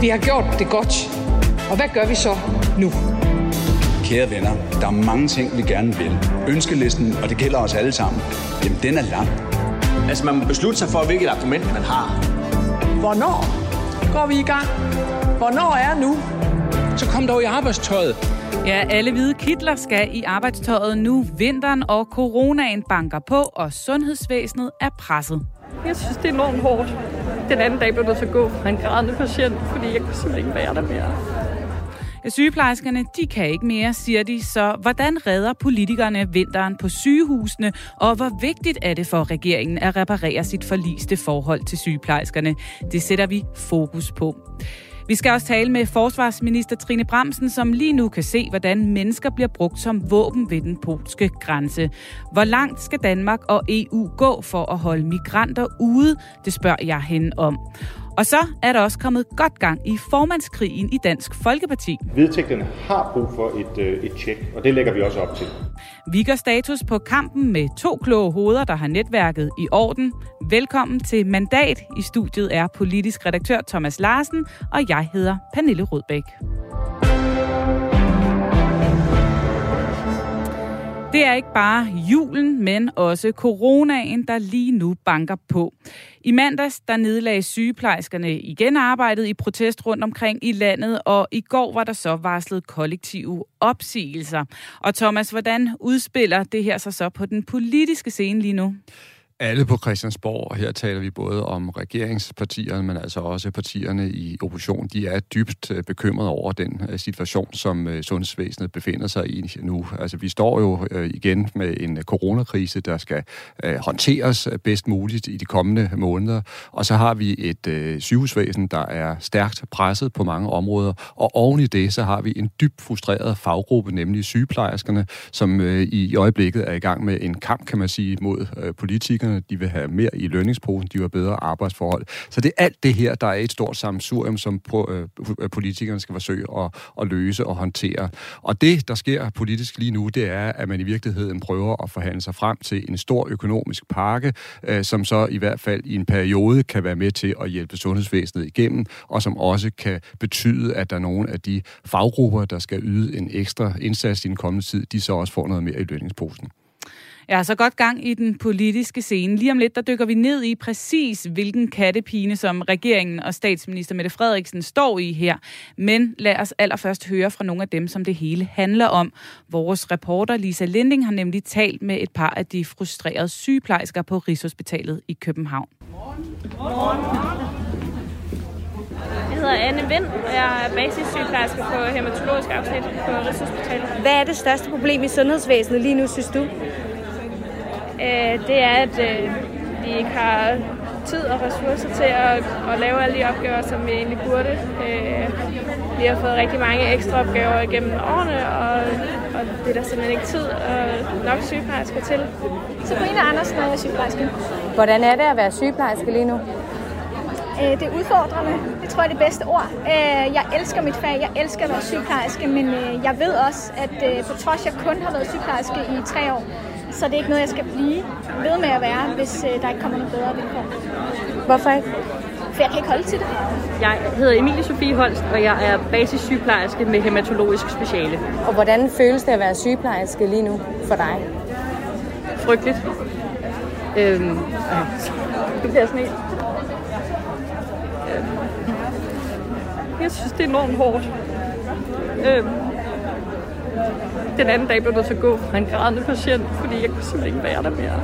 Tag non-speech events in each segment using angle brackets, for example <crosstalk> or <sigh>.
Vi har gjort det godt. Og hvad gør vi så nu? Kære venner, der er mange ting, vi gerne vil. Ønskelisten, og det gælder os alle sammen, jamen den er lang. Altså man må beslutte sig for, hvilket argument man har. Hvornår går vi i gang? Hvornår er nu? Så kom dog i arbejdstøjet. Ja, alle hvide kitler skal i arbejdstøjet nu. Vinteren og coronaen banker på, og sundhedsvæsenet er presset. Jeg synes, det er enormt hårdt. Den anden dag blev der til at gå fra en grædende patient, fordi jeg kunne simpelthen ikke være der mere. Ja, sygeplejerskerne, de kan ikke mere, siger de. Så hvordan redder politikerne vinteren på sygehusene, og hvor vigtigt er det for regeringen at reparere sit forliste forhold til sygeplejerskerne? Det sætter vi fokus på. Vi skal også tale med forsvarsminister Trine Bramsen, som lige nu kan se, hvordan mennesker bliver brugt som våben ved den polske grænse. Hvor langt skal Danmark og EU gå for at holde migranter ude? Det spørger jeg hende om. Og så er der også kommet godt gang i formandskrigen i Dansk Folkeparti. Vedtægterne har brug for et, øh, et tjek, og det lægger vi også op til. Vi gør status på kampen med to kloge hoveder, der har netværket i orden. Velkommen til Mandat. I studiet er politisk redaktør Thomas Larsen, og jeg hedder Pernille Rødbæk. Det er ikke bare julen, men også coronaen, der lige nu banker på. I mandags der nedlagde sygeplejerskerne igen arbejdet i protest rundt omkring i landet, og i går var der så varslet kollektive opsigelser. Og Thomas, hvordan udspiller det her sig så på den politiske scene lige nu? Alle på Christiansborg, og her taler vi både om regeringspartierne, men altså også partierne i opposition, de er dybt øh, bekymrede over den øh, situation, som øh, sundhedsvæsenet befinder sig i nu. Altså vi står jo igen med en coronakrise, der skal håndteres bedst muligt i de kommende måneder, og så har vi et sygehusvæsen, der er stærkt presset på mange områder, og oven i det, så har vi en dybt frustreret faggruppe, nemlig sygeplejerskerne, som i øjeblikket er i gang med en kamp, kan man sige, mod politikerne, danskerne, de vil have mere i lønningsposen, de vil have bedre arbejdsforhold. Så det er alt det her, der er et stort samsurium, som øh, øh, politikerne skal forsøge at, at løse og håndtere. Og det, der sker politisk lige nu, det er, at man i virkeligheden prøver at forhandle sig frem til en stor økonomisk pakke, øh, som så i hvert fald i en periode kan være med til at hjælpe sundhedsvæsenet igennem, og som også kan betyde, at der er nogle af de faggrupper, der skal yde en ekstra indsats i den kommende tid, de så også får noget mere i lønningsposen. Ja, så godt gang i den politiske scene. Lige om lidt, der dykker vi ned i præcis, hvilken kattepine, som regeringen og statsminister Mette Frederiksen står i her. Men lad os allerførst høre fra nogle af dem, som det hele handler om. Vores reporter Lisa Linding har nemlig talt med et par af de frustrerede sygeplejersker på Rigshospitalet i København. Morgen. Jeg hedder Anne Vind, og jeg er basissygeplejerske på hematologisk afsnit på Rigshospitalet. Hvad er det største problem i sundhedsvæsenet lige nu, synes du? Øh, det er, at øh, vi ikke har tid og ressourcer til at, at lave alle de opgaver, som vi egentlig burde. Øh, vi har fået rigtig mange ekstra opgaver igennem årene, og, og det er der simpelthen ikke tid og nok sygeplejersker til. Sabrina Andersen er sygeplejerske. Hvordan er det at være sygeplejerske lige nu? Øh, det er udfordrende. Det tror jeg er det bedste ord. Jeg elsker mit fag. Jeg elsker at være sygeplejerske, men jeg ved også, at på trods jeg kun har været sygeplejerske i tre år, så det er ikke noget, jeg skal blive ved med at være, hvis øh, der ikke kommer noget bedre vilkår. Hvorfor ikke? For jeg kan ikke holde til det. Jeg hedder Emilie Sofie Holst, og jeg er basissygeplejerske med hematologisk speciale. Og hvordan føles det at være sygeplejerske lige nu for dig? Frygteligt. Øhm, ja. Det bliver sådan en. Øhm, jeg synes, det er enormt hårdt. Øhm, den anden dag blev der at gå fra en grædende patient, fordi jeg kunne simpelthen ikke være der mere.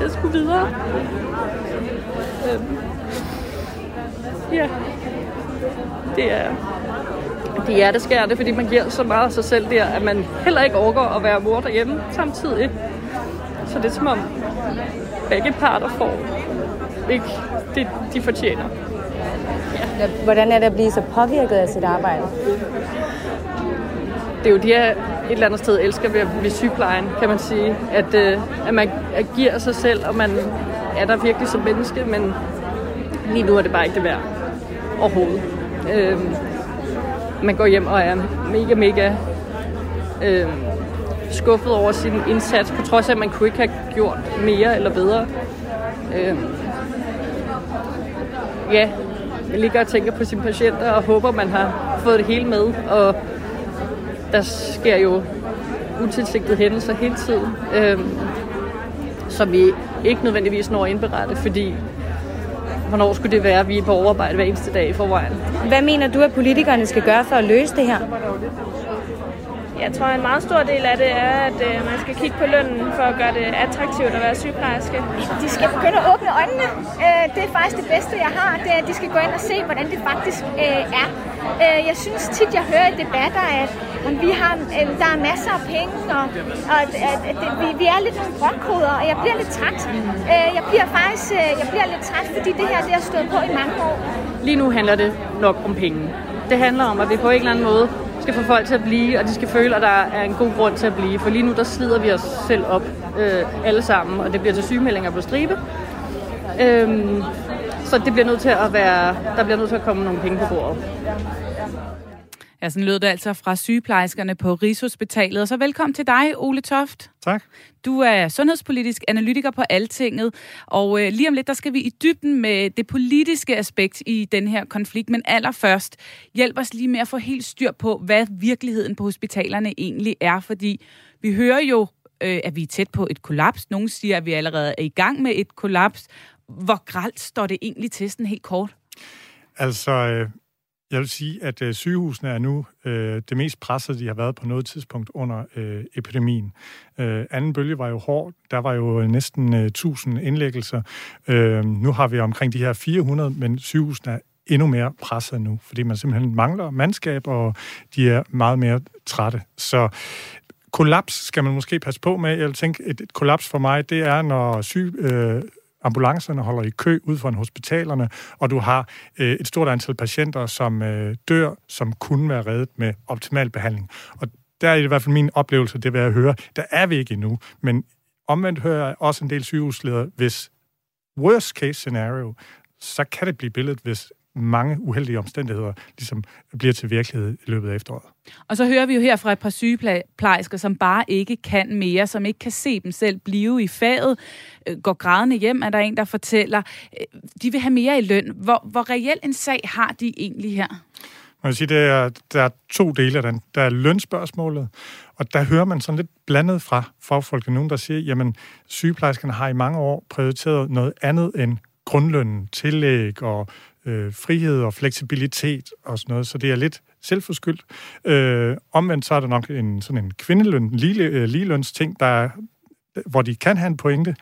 Jeg skulle videre. Øhm. Ja. Det er, det er det sker det, fordi man giver så meget af sig selv der, at man heller ikke overgår at være mor derhjemme samtidig. Så det er som om begge parter får ikke det, de fortjener. Ja. Hvordan er det at blive så påvirket af sit arbejde? Det er jo de her et eller andet sted elsker ved, ved sygeplejen, kan man sige. At, øh, at man at giver sig selv, og man er der virkelig som menneske, men lige nu er det bare ikke det værd overhovedet. Øh, man går hjem og er mega, mega øh, skuffet over sin indsats, på trods af, at man kunne ikke have gjort mere eller bedre. Øh, ja, jeg ligger og tænker på sine patienter og håber, man har fået det hele med. Og der sker jo utilsigtede hændelser hele tiden, øhm, som vi ikke nødvendigvis når at indberette, fordi hvornår skulle det være, at vi er på overarbejde hver eneste dag i forvejen. Hvad mener du, at politikerne skal gøre for at løse det her? Jeg tror, en meget stor del af det er, at øh, man skal kigge på lønnen for at gøre det attraktivt at være sygeplejerske. De skal begynde at åbne øjnene. Øh, det er faktisk det bedste, jeg har. Det er, at de skal gå ind og se, hvordan det faktisk øh, er. Øh, jeg synes tit, jeg hører i debatter, at vi har, øh, der er masser af penge, og, og at, at det, vi, vi er lidt nogle brokkoder, og jeg bliver lidt træt. Øh, jeg bliver faktisk øh, jeg bliver lidt træt, fordi det her det har stået på i mange år. Lige nu handler det nok om penge. Det handler om, at vi på en eller anden måde skal få folk til at blive, og de skal føle, at der er en god grund til at blive. For lige nu, der slider vi os selv op øh, alle sammen, og det bliver til sygemeldinger på stribe. Øhm, så det bliver nødt til at være, der bliver nødt til at komme nogle penge på bordet. Ja, sådan lød det altså fra sygeplejerskerne på Rigshospitalet. Og så velkommen til dig, Ole Toft. Tak. Du er sundhedspolitisk analytiker på Altinget, og øh, lige om lidt, der skal vi i dybden med det politiske aspekt i den her konflikt. Men allerførst, hjælp os lige med at få helt styr på, hvad virkeligheden på hospitalerne egentlig er, fordi vi hører jo, øh, at vi er tæt på et kollaps. Nogle siger, at vi allerede er i gang med et kollaps. Hvor gralt står det egentlig til, sådan helt kort? Altså, øh, jeg vil sige, at øh, sygehusene er nu øh, det mest pressede, de har været på noget tidspunkt under øh, epidemien. Øh, anden bølge var jo hård. Der var jo øh, næsten øh, 1000 indlæggelser. Øh, nu har vi omkring de her 400, men sygehusene er endnu mere presset nu, fordi man simpelthen mangler mandskab, og de er meget mere trætte. Så kollaps skal man måske passe på med. Jeg vil tænke, et, et kollaps for mig, det er, når syg, øh, ambulancerne holder i kø ud foran hospitalerne, og du har øh, et stort antal patienter, som øh, dør, som kunne være reddet med optimal behandling. Og der er i hvert fald min oplevelse, det vil jeg høre, der er vi ikke endnu, men omvendt hører jeg også en del sygehusledere, hvis worst case scenario, så kan det blive billedet, hvis mange uheldige omstændigheder ligesom bliver til virkelighed i løbet af efteråret. Og så hører vi jo her fra et par sygeplejersker, som bare ikke kan mere, som ikke kan se dem selv blive i faget, øh, går grædende hjem, er der en, der fortæller. Øh, de vil have mere i løn. Hvor, hvor reelt en sag har de egentlig her? Man vil sige, det er, der er to dele af den. Der er lønspørgsmålet, og der hører man sådan lidt blandet fra fagfolkene. Nogen, der siger, jamen sygeplejerskerne har i mange år prioriteret noget andet end grundlønnen, tillæg og øh, frihed og fleksibilitet og sådan noget, så det er lidt selvforskyldt. Øh, omvendt så er der nok en sådan en kvindeløn, lige, øh, ligeløns ting, der hvor de kan have en pointe.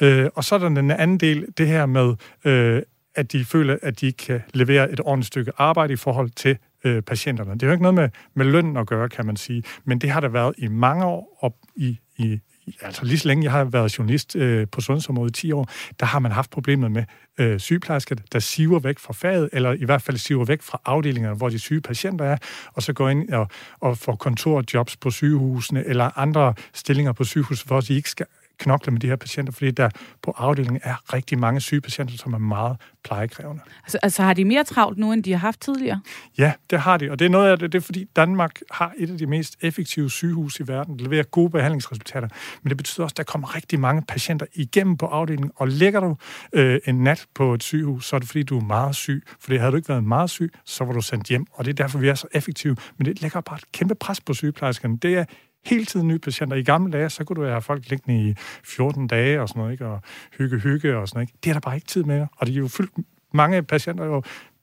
Øh, og så er der den anden del, det her med, øh, at de føler, at de kan levere et ordentligt stykke arbejde i forhold til øh, patienterne. Det har jo ikke noget med, med lønnen at gøre, kan man sige, men det har der været i mange år, og i, i, altså lige så længe jeg har været journalist øh, på sundhedsområdet i 10 år, der har man haft problemer med øh, sygeplejersker, der siver væk fra faget, eller i hvert fald siver væk fra afdelingerne, hvor de syge patienter er, og så går ind og, og får kontorjobs på sygehusene, eller andre stillinger på sygehuset, hvor de ikke skal knokle med de her patienter, fordi der på afdelingen er rigtig mange syge patienter, som er meget plejekrævende. Altså, altså har de mere travlt nu, end de har haft tidligere? Ja, det har de, og det er noget af det, det er fordi Danmark har et af de mest effektive sygehus i verden, der leverer gode behandlingsresultater, men det betyder også, at der kommer rigtig mange patienter igennem på afdelingen, og ligger du øh, en nat på et sygehus, så er det fordi, du er meget syg, for havde du ikke været meget syg, så var du sendt hjem, og det er derfor, vi er så effektive, men det lægger bare et kæmpe pres på sygeplejerskerne. Det er hele tiden nye patienter. I gamle dage, så kunne du have folk liggende i 14 dage og sådan noget, ikke? og hygge, hygge og sådan noget. Ikke? Det er der bare ikke tid med. Og det er jo fyldt mange patienter jo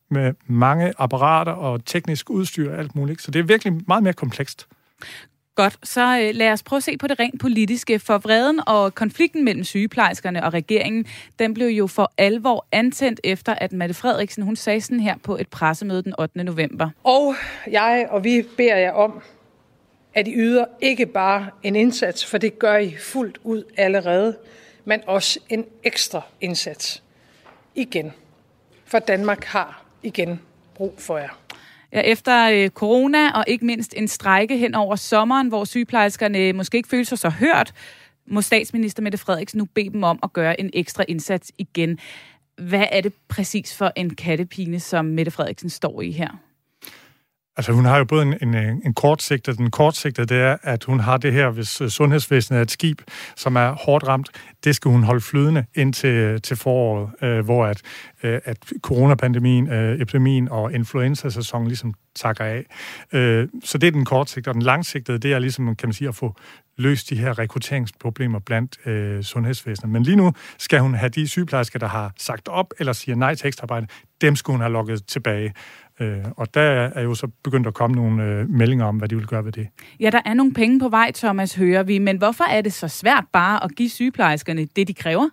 med mange apparater og teknisk udstyr og alt muligt. Så det er virkelig meget mere komplekst. Godt, så øh, lad os prøve at se på det rent politiske. For vreden og konflikten mellem sygeplejerskerne og regeringen, den blev jo for alvor antændt efter, at Mette Frederiksen, hun sagde sådan her på et pressemøde den 8. november. Og jeg og vi beder jer om, at I yder ikke bare en indsats, for det gør I fuldt ud allerede, men også en ekstra indsats. Igen. For Danmark har igen brug for jer. Ja, efter øh, corona og ikke mindst en strække hen over sommeren, hvor sygeplejerskerne øh, måske ikke føler sig så hørt, må statsminister Mette Frederiksen nu bede dem om at gøre en ekstra indsats igen. Hvad er det præcis for en kattepine, som Mette Frederiksen står i her? Altså hun har jo både en, en, en kortsigtet, den kortsigtede det er, at hun har det her, hvis øh, sundhedsvæsenet er et skib, som er hårdt ramt, det skal hun holde flydende ind til, til foråret, øh, hvor at øh, at coronapandemien, øh, epidemien og influenza-sæsonen ligesom takker af. Øh, så det er den kortsigtede, og den langsigtede, det er ligesom, kan man sige, at få løst de her rekrutteringsproblemer blandt øh, sundhedsvæsenet. Men lige nu skal hun have de sygeplejersker, der har sagt op eller siger nej til ekstraarbejde, dem skulle hun have lukket tilbage. Øh, og der er jo så begyndt at komme nogle øh, meldinger om, hvad de vil gøre ved det. Ja, der er nogle penge på vej, Thomas, hører vi. Men hvorfor er det så svært bare at give sygeplejerskerne det, de kræver?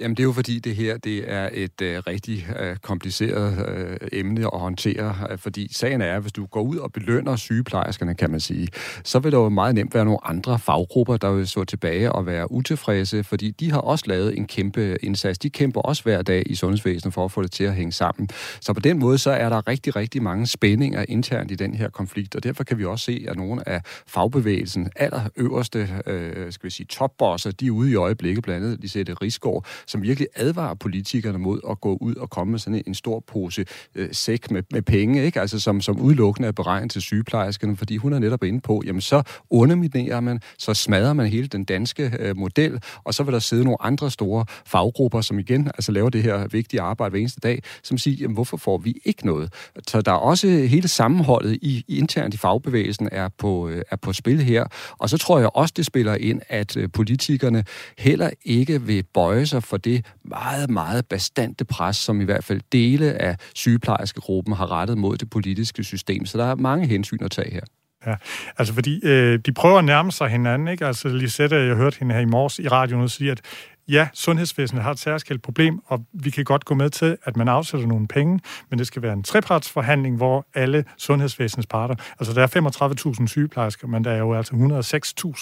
Jamen det er jo fordi det her det er et øh, rigtig øh, kompliceret øh, emne at håndtere, øh, fordi sagen er, at hvis du går ud og belønner sygeplejerskerne, kan man sige, så vil der jo meget nemt være nogle andre faggrupper, der vil stå tilbage og være utilfredse, fordi de har også lavet en kæmpe indsats. De kæmper også hver dag i sundhedsvæsenet for at få det til at hænge sammen. Så på den måde så er der rigtig, rigtig mange spændinger internt i den her konflikt, og derfor kan vi også se, at nogle af fagbevægelsen, allerøverste, øh, skal vi sige, topbosser, de er ude i øjeblikket, blandt andet Lisette Rigsgaard, som virkelig advarer politikerne mod at gå ud og komme med sådan en stor pose øh, sæk med, med penge, ikke? Altså, som, som udelukkende er beregnet til sygeplejerskerne, fordi hun er netop inde på, jamen så underminerer man, så smadrer man hele den danske øh, model, og så vil der sidde nogle andre store faggrupper, som igen altså laver det her vigtige arbejde hver eneste dag, som siger, jamen hvorfor får vi ikke noget? Så der er også hele sammenholdet i, i internt i fagbevægelsen er på, øh, er på spil her, og så tror jeg også, det spiller ind, at øh, politikerne heller ikke vil bøje sig for for det meget, meget bastante pres, som i hvert fald dele af sygeplejerskegruppen har rettet mod det politiske system. Så der er mange hensyn at tage her. Ja, altså fordi øh, de prøver at nærme sig hinanden, ikke? Altså Lisette, jeg hørte hende her i morges i radioen sige, at ja, sundhedsvæsenet har et særskilt problem, og vi kan godt gå med til, at man afsætter nogle penge, men det skal være en trepartsforhandling, hvor alle sundhedsvæsenets parter, altså der er 35.000 sygeplejersker, men der er jo altså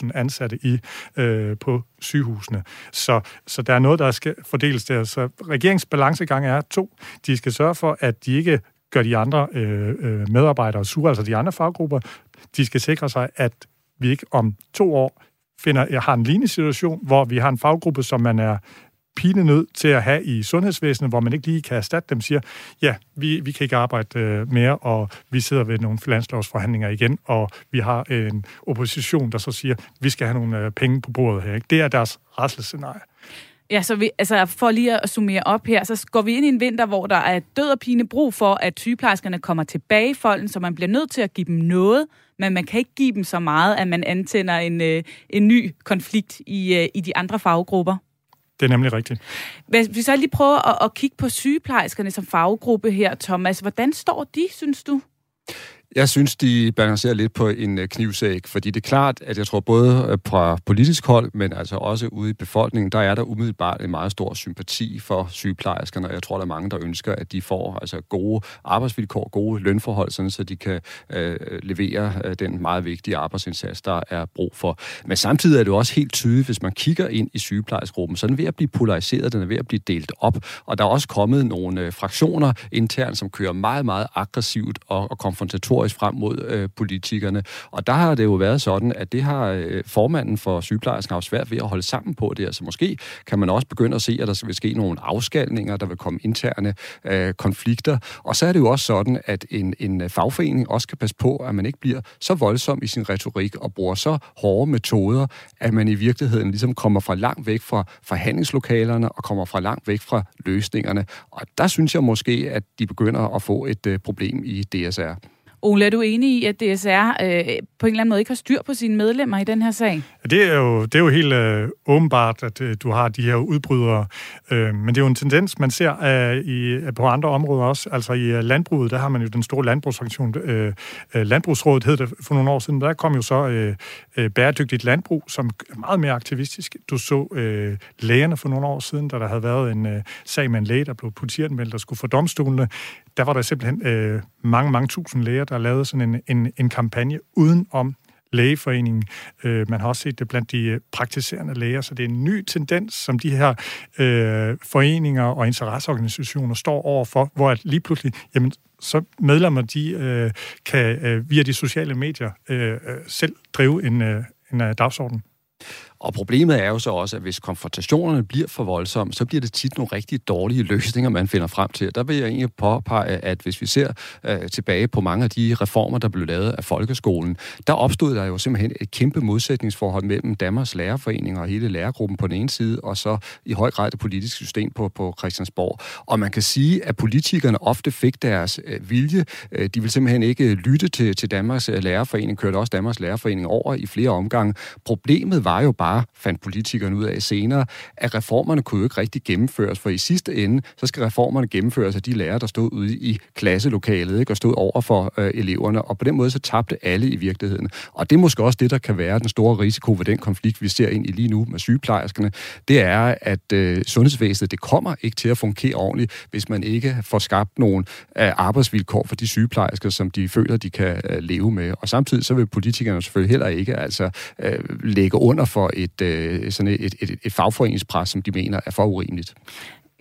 106.000 ansatte i øh, på sygehusene. Så, så der er noget, der skal fordeles der. Så regeringsbalancegang er to. De skal sørge for, at de ikke gør de andre øh, øh, medarbejdere sure, altså de andre faggrupper. De skal sikre sig, at vi ikke om to år finder, jeg har en lignende situation, hvor vi har en faggruppe, som man er pine nødt til at have i sundhedsvæsenet, hvor man ikke lige kan erstatte dem, siger, ja, vi, vi kan ikke arbejde øh, mere, og vi sidder ved nogle finanslovsforhandlinger igen, og vi har en opposition, der så siger, vi skal have nogle øh, penge på bordet her. Ikke? Det er deres rasselscenarie. Ja, så vi, altså for lige at summere op her, så går vi ind i en vinter, hvor der er død og pine brug for, at sygeplejerskerne kommer tilbage i folden, så man bliver nødt til at give dem noget, men man kan ikke give dem så meget, at man antænder en, øh, en ny konflikt i, øh, i de andre faggrupper. Det er nemlig rigtigt. Hvis vi så lige prøver at, at kigge på sygeplejerskerne som faggruppe her, Thomas, hvordan står de, synes du? Jeg synes, de balancerer lidt på en øh, knivsæg, fordi det er klart, at jeg tror både øh, fra politisk hold, men altså også ude i befolkningen, der er der umiddelbart en meget stor sympati for sygeplejerskerne, og jeg tror, der er mange, der ønsker, at de får altså gode arbejdsvilkår, gode lønforhold, sådan, så de kan øh, levere øh, den meget vigtige arbejdsindsats, der er brug for. Men samtidig er det også helt tydeligt, hvis man kigger ind i sygeplejersgruppen, så er den ved at blive polariseret, den er ved at blive delt op, og der er også kommet nogle øh, fraktioner internt, som kører meget, meget aggressivt og, og konfrontatorisk kategorisk frem mod øh, politikerne. Og der har det jo været sådan, at det har øh, formanden for sygeplejersken haft svært ved at holde sammen på det. Altså måske kan man også begynde at se, at der vil ske nogle afskalninger, der vil komme interne øh, konflikter. Og så er det jo også sådan, at en, en øh, fagforening også kan passe på, at man ikke bliver så voldsom i sin retorik og bruger så hårde metoder, at man i virkeligheden ligesom kommer fra langt væk fra forhandlingslokalerne og kommer fra langt væk fra løsningerne. Og der synes jeg måske, at de begynder at få et øh, problem i DSR. Ole, er du enig i, at DSR øh, på en eller anden måde ikke har styr på sine medlemmer i den her sag? Det er jo, det er jo helt øh, åbenbart, at øh, du har de her udbrydere. Øh, men det er jo en tendens, man ser øh, i, øh, på andre områder også. Altså i øh, landbruget, der har man jo den store landbrugsaktion. Øh, øh, Landbrugsrådet hed det for nogle år siden. Der kom jo så øh, øh, bæredygtigt landbrug, som er meget mere aktivistisk. Du så øh, lægerne for nogle år siden, da der havde været en øh, sag med en læge, der blev politianmeldt, der skulle for domstolene der var der simpelthen øh, mange, mange tusind læger, der lavede sådan en, en, en kampagne uden om lægeforeningen. Øh, man har også set det blandt de øh, praktiserende læger, så det er en ny tendens, som de her øh, foreninger og interesseorganisationer står overfor, hvor at lige pludselig, jamen, så medlemmer de øh, kan øh, via de sociale medier øh, øh selv drive en, øh, en øh, dagsorden. Og problemet er jo så også, at hvis konfrontationerne bliver for voldsomme, så bliver det tit nogle rigtig dårlige løsninger, man finder frem til. Der vil jeg egentlig påpege, at hvis vi ser øh, tilbage på mange af de reformer, der blev lavet af folkeskolen, der opstod der jo simpelthen et kæmpe modsætningsforhold mellem Danmarks Lærerforening og hele lærergruppen på den ene side, og så i høj grad det politiske system på, på Christiansborg. Og man kan sige, at politikerne ofte fik deres øh, vilje. Øh, de ville simpelthen ikke lytte til, til Danmarks øh, Lærerforening, kørte også Danmarks Lærerforening over i flere omgange. Problemet var jo bare, fandt politikerne ud af senere, at reformerne kunne jo ikke rigtig gennemføres, for i sidste ende, så skal reformerne gennemføres af de lærere, der stod ude i klasselokalet ikke, og stod over for øh, eleverne, og på den måde så tabte alle i virkeligheden. Og det er måske også det, der kan være den store risiko ved den konflikt, vi ser ind i lige nu med sygeplejerskerne. Det er, at øh, sundhedsvæsenet, det kommer ikke til at fungere ordentligt, hvis man ikke får skabt nogle øh, arbejdsvilkår for de sygeplejersker, som de føler, de kan øh, leve med. Og samtidig så vil politikerne selvfølgelig heller ikke altså øh, lægge under for et, øh, sådan et, et, et fagforeningspres, som de mener er for urimeligt.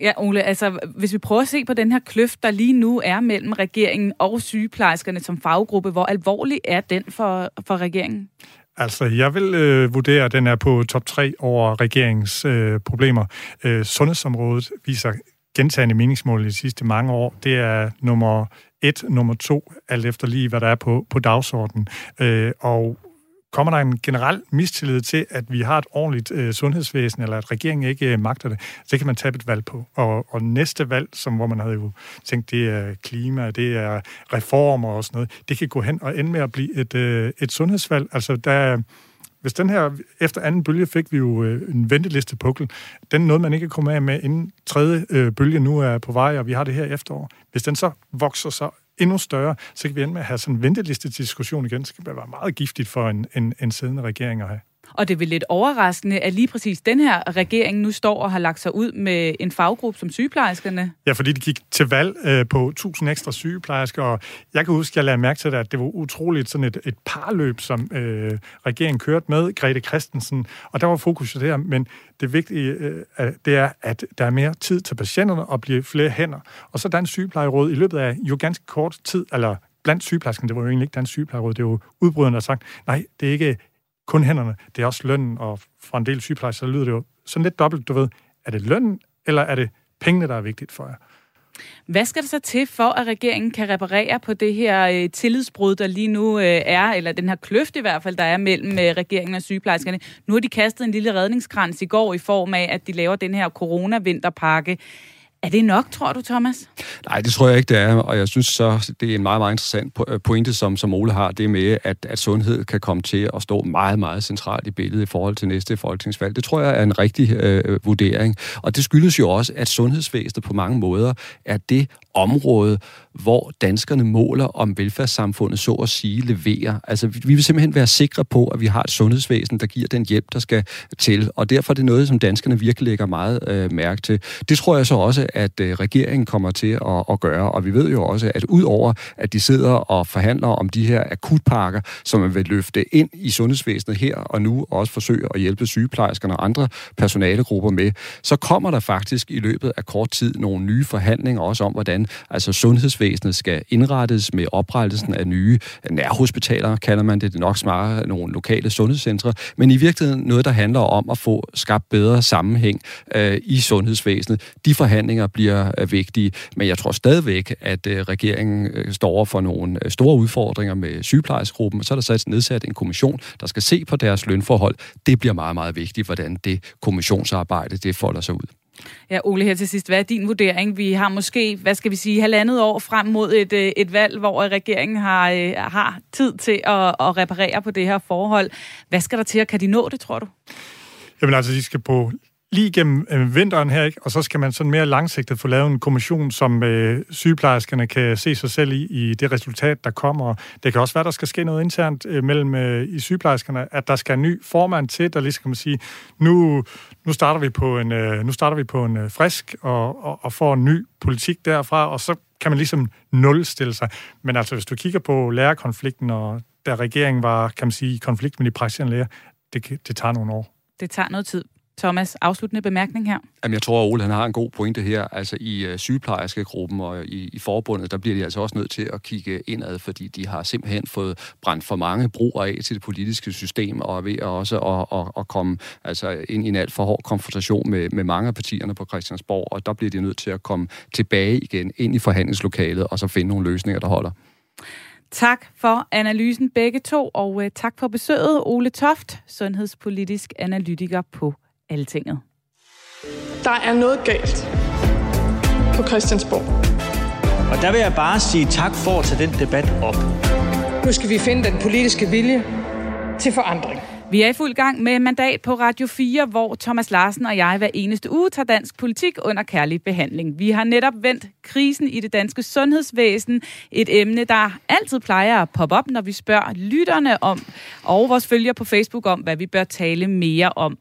Ja, Ole, altså hvis vi prøver at se på den her kløft, der lige nu er mellem regeringen og sygeplejerskerne som faggruppe, hvor alvorlig er den for, for regeringen? Altså, jeg vil øh, vurdere, at den er på top 3 over regeringens øh, problemer. Øh, sundhedsområdet viser gentagende meningsmål i de sidste mange år. Det er nummer et, nummer to, alt efter lige, hvad der er på, på dagsordenen. Øh, og kommer der en generel mistillid til, at vi har et ordentligt øh, sundhedsvæsen, eller at regeringen ikke øh, magter det, så kan man tabe et valg på. Og, og næste valg, som hvor man havde jo tænkt, det er klima, det er reformer og sådan noget, det kan gå hen og ende med at blive et, øh, et sundhedsvalg. Altså, der hvis den her, efter anden bølge fik vi jo øh, en venteliste pukkel. Den noget, man ikke komme af med, inden tredje øh, bølge nu er på vej, og vi har det her efterår. Hvis den så vokser så endnu større, så kan vi ende med at have sådan en venteliste-diskussion igen. Det skal være meget giftigt for en, en, en siddende regering at have. Og det er vel lidt overraskende, at lige præcis den her regering nu står og har lagt sig ud med en faggruppe som sygeplejerskerne. Ja, fordi de gik til valg øh, på 1000 ekstra sygeplejersker, og jeg kan huske, at jeg lagde mærke til det, at det var utroligt sådan et, et parløb, som øh, regeringen kørte med, Grete Christensen, og der var fokus der, men det vigtige øh, det er, at der er mere tid til patienterne og bliver flere hænder. Og så Dansk Sygeplejeråd i løbet af jo ganske kort tid, eller blandt sygeplejerskerne, det var jo egentlig ikke Dansk Sygeplejeråd, det var jo udbryderne, der har sagt, nej, det er ikke kun hænderne, det er også lønnen, og fra en del sygeplejersker, så lyder det jo sådan lidt dobbelt, du ved, er det lønnen, eller er det pengene, der er vigtigt for jer? Hvad skal der så til for, at regeringen kan reparere på det her øh, tillidsbrud, der lige nu øh, er, eller den her kløft i hvert fald, der er mellem øh, regeringen og sygeplejerskerne? Nu har de kastet en lille redningskrans i går i form af, at de laver den her corona-vinterpakke. Er det nok, tror du, Thomas? Nej, det tror jeg ikke, det er, og jeg synes så, det er en meget, meget interessant øh, pointe, som, som Ole har, det med, at, at sundhed kan komme til at stå meget, meget centralt i billedet i forhold til næste folketingsvalg. Det tror jeg er en rigtig øh, vurdering, og det skyldes jo også, at sundhedsvæsenet på mange måder er det område, hvor danskerne måler, om velfærdssamfundet så at sige leverer. Altså, vi vil simpelthen være sikre på, at vi har et sundhedsvæsen, der giver den hjælp, der skal til, og derfor er det noget, som danskerne virkelig lægger meget øh, mærke til. Det tror jeg så også, at øh, regeringen kommer til at, at gøre, og vi ved jo også, at udover at de sidder og forhandler om de her akutpakker, som man vil løfte ind i sundhedsvæsenet her og nu, og også forsøge at hjælpe sygeplejerskerne og andre personalegrupper med, så kommer der faktisk i løbet af kort tid nogle nye forhandlinger også om, hvordan altså sundhedsvæsenet skal indrettes med oprettelsen af nye nærhospitaler, kalder man det, det er nok snarere nogle lokale sundhedscentre, men i virkeligheden noget, der handler om at få skabt bedre sammenhæng øh, i sundhedsvæsenet. De forhandlinger bliver øh, vigtige, men jeg tror stadigvæk, at øh, regeringen øh, står over for nogle øh, store udfordringer med sygeplejersgruppen, så er der sat nedsat en kommission, der skal se på deres lønforhold. Det bliver meget, meget vigtigt, hvordan det kommissionsarbejde det folder sig ud. Ja, Ole, her til sidst, hvad er din vurdering? Vi har måske, hvad skal vi sige, halvandet år frem mod et, øh, et valg, hvor øh, regeringen har, øh, har tid til at, at reparere på det her forhold. Hvad skal der til, og kan de nå det, tror du? Jamen altså, de skal på lige gennem øh, vinteren her, ikke? og så skal man sådan mere langsigtet få lavet en kommission, som øh, sygeplejerskerne kan se sig selv i, i det resultat, der kommer. Det kan også være, der skal ske noget internt øh, mellem øh, i sygeplejerskerne, at der skal en ny formand til, der lige skal man sige, nu, nu starter vi på en, øh, nu starter vi på en øh, frisk og, og, og får en ny politik derfra, og så kan man ligesom nulstille sig. Men altså, hvis du kigger på lærerkonflikten, og da regeringen var, kan man sige, i konflikt med de praktiserende læger, det, det tager nogle år. Det tager noget tid. Thomas, afsluttende bemærkning her. Jamen, jeg tror, at Ole han har en god pointe her. Altså i uh, sygeplejerskegruppen og i, i forbundet, der bliver de altså også nødt til at kigge indad, fordi de har simpelthen fået brændt for mange broer af til det politiske system, og er ved også at, at, at komme altså, ind i en alt for hård konfrontation med, med mange af partierne på Christiansborg, og der bliver de nødt til at komme tilbage igen ind i forhandlingslokalet, og så finde nogle løsninger, der holder. Tak for analysen begge to, og uh, tak for besøget, Ole Toft, sundhedspolitisk analytiker på Altinget. Der er noget galt på Christiansborg. Og der vil jeg bare sige tak for at tage den debat op. Nu skal vi finde den politiske vilje til forandring. Vi er i fuld gang med mandat på Radio 4, hvor Thomas Larsen og jeg hver eneste uge tager dansk politik under kærlig behandling. Vi har netop vendt krisen i det danske sundhedsvæsen, et emne, der altid plejer at poppe op, når vi spørger lytterne om, og vores følgere på Facebook om, hvad vi bør tale mere om.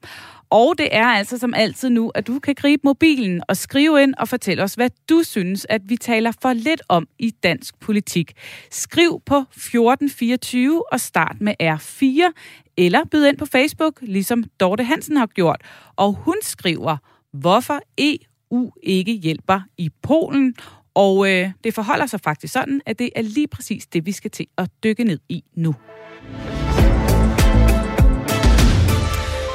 Og det er altså som altid nu, at du kan gribe mobilen og skrive ind og fortælle os, hvad du synes, at vi taler for lidt om i dansk politik. Skriv på 1424 og start med R4, eller byd ind på Facebook, ligesom Dorte Hansen har gjort. Og hun skriver, hvorfor EU ikke hjælper i Polen. Og øh, det forholder sig faktisk sådan, at det er lige præcis det, vi skal til at dykke ned i nu.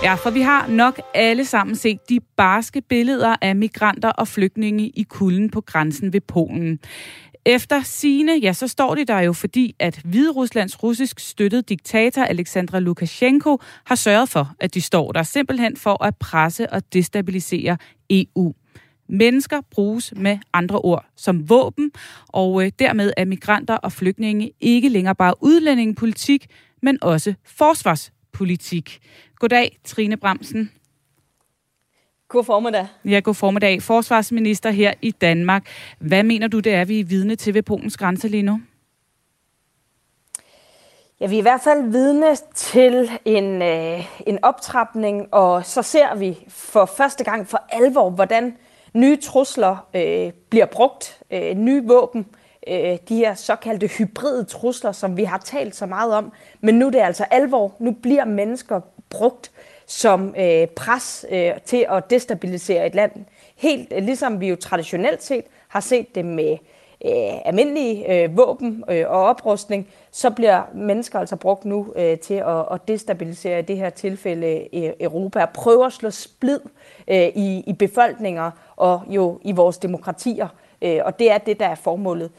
Ja, for vi har nok alle sammen set de barske billeder af migranter og flygtninge i kulden på grænsen ved Polen. Efter sine, ja, så står det der jo, fordi at Hvideruslands russisk støttede diktator Alexandra Lukashenko har sørget for, at de står der simpelthen for at presse og destabilisere EU. Mennesker bruges med andre ord som våben, og øh, dermed er migranter og flygtninge ikke længere bare udlændingepolitik, men også forsvarspolitik. Goddag, Trine Bremsen. God formiddag. Ja, god formiddag. Forsvarsminister her i Danmark. Hvad mener du, det er, vi er vidne til ved Polens grænse lige nu? Ja, vi er i hvert fald vidne til en, øh, en optrapning, og så ser vi for første gang for alvor, hvordan nye trusler øh, bliver brugt, øh, nye våben, øh, Øh, de her såkaldte hybride trusler, som vi har talt så meget om. Men nu er det altså alvor. Nu bliver mennesker brugt som øh, pres øh, til at destabilisere et land. Helt øh, ligesom vi jo traditionelt set har set det med øh, almindelige øh, våben øh, og oprustning, så bliver mennesker altså brugt nu øh, til at, at destabilisere i det her tilfælde øh, Europa og prøve at slå splid øh, i, i befolkninger og jo i vores demokratier. Øh, og det er det, der er formålet.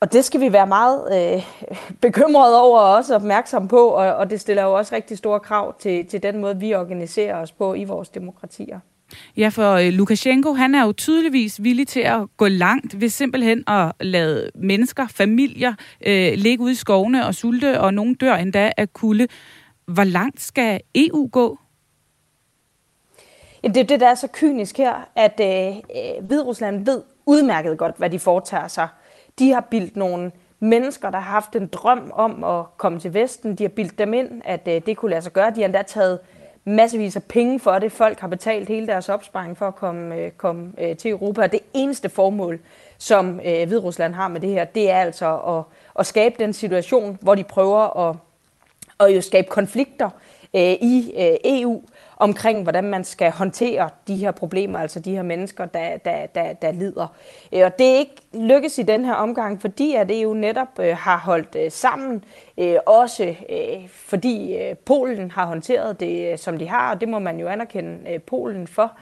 Og det skal vi være meget øh, <laughs> bekymrede over og også opmærksom på, og, og det stiller jo også rigtig store krav til, til den måde, vi organiserer os på i vores demokratier. Ja, for øh, Lukashenko, han er jo tydeligvis villig til at gå langt ved simpelthen at lade mennesker, familier, øh, ligge ude i skovene og sulte, og nogen dør endda af kulde. Hvor langt skal EU gå? Jamen, det er det, der er så kynisk her, at øh, øh Hviderusland ved udmærket godt, hvad de foretager sig. De har bildt nogle mennesker, der har haft en drøm om at komme til Vesten, de har bildt dem ind, at øh, det kunne lade sig gøre. De har endda taget massevis af penge for det. Folk har betalt hele deres opsparing for at komme, øh, komme øh, til Europa. Og det eneste formål, som øh, Hviderusland har med det her, det er altså at, at skabe den situation, hvor de prøver at, at jo skabe konflikter øh, i øh, EU, omkring, hvordan man skal håndtere de her problemer, altså de her mennesker, der, der, der, der lider. Øh, og det er ikke lykkes i den her omgang, fordi at EU netop øh, har holdt øh, sammen, også fordi Polen har håndteret det, som de har, og det må man jo anerkende Polen for.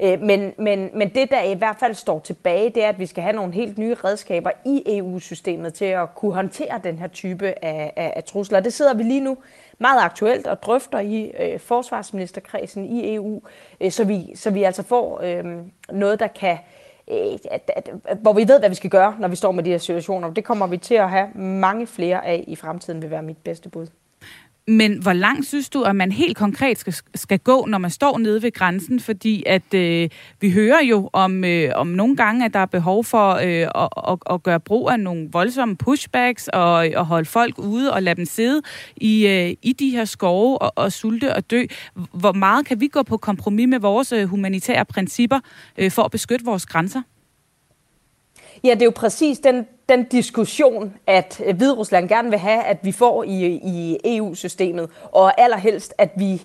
Men, men, men det, der i hvert fald står tilbage, det er, at vi skal have nogle helt nye redskaber i EU-systemet til at kunne håndtere den her type af, af, af trusler. Det sidder vi lige nu meget aktuelt og drøfter i øh, forsvarsministerkredsen i EU, øh, så, vi, så vi altså får øh, noget, der kan øh, at, at, at, hvor vi ved, hvad vi skal gøre, når vi står med de her situationer. Det kommer vi til at have mange flere af i fremtiden, vil være mit bedste bud. Men hvor langt synes du, at man helt konkret skal, skal gå, når man står nede ved grænsen? Fordi at øh, vi hører jo om, øh, om nogle gange, at der er behov for øh, at, at, at gøre brug af nogle voldsomme pushbacks og at holde folk ude og lade dem sidde i, øh, i de her skove og, og sulte og dø. Hvor meget kan vi gå på kompromis med vores øh, humanitære principper øh, for at beskytte vores grænser? Ja, det er jo præcis den, den diskussion, at øh, Hviderusland gerne vil have, at vi får i, i EU-systemet, og allerhelst, at vi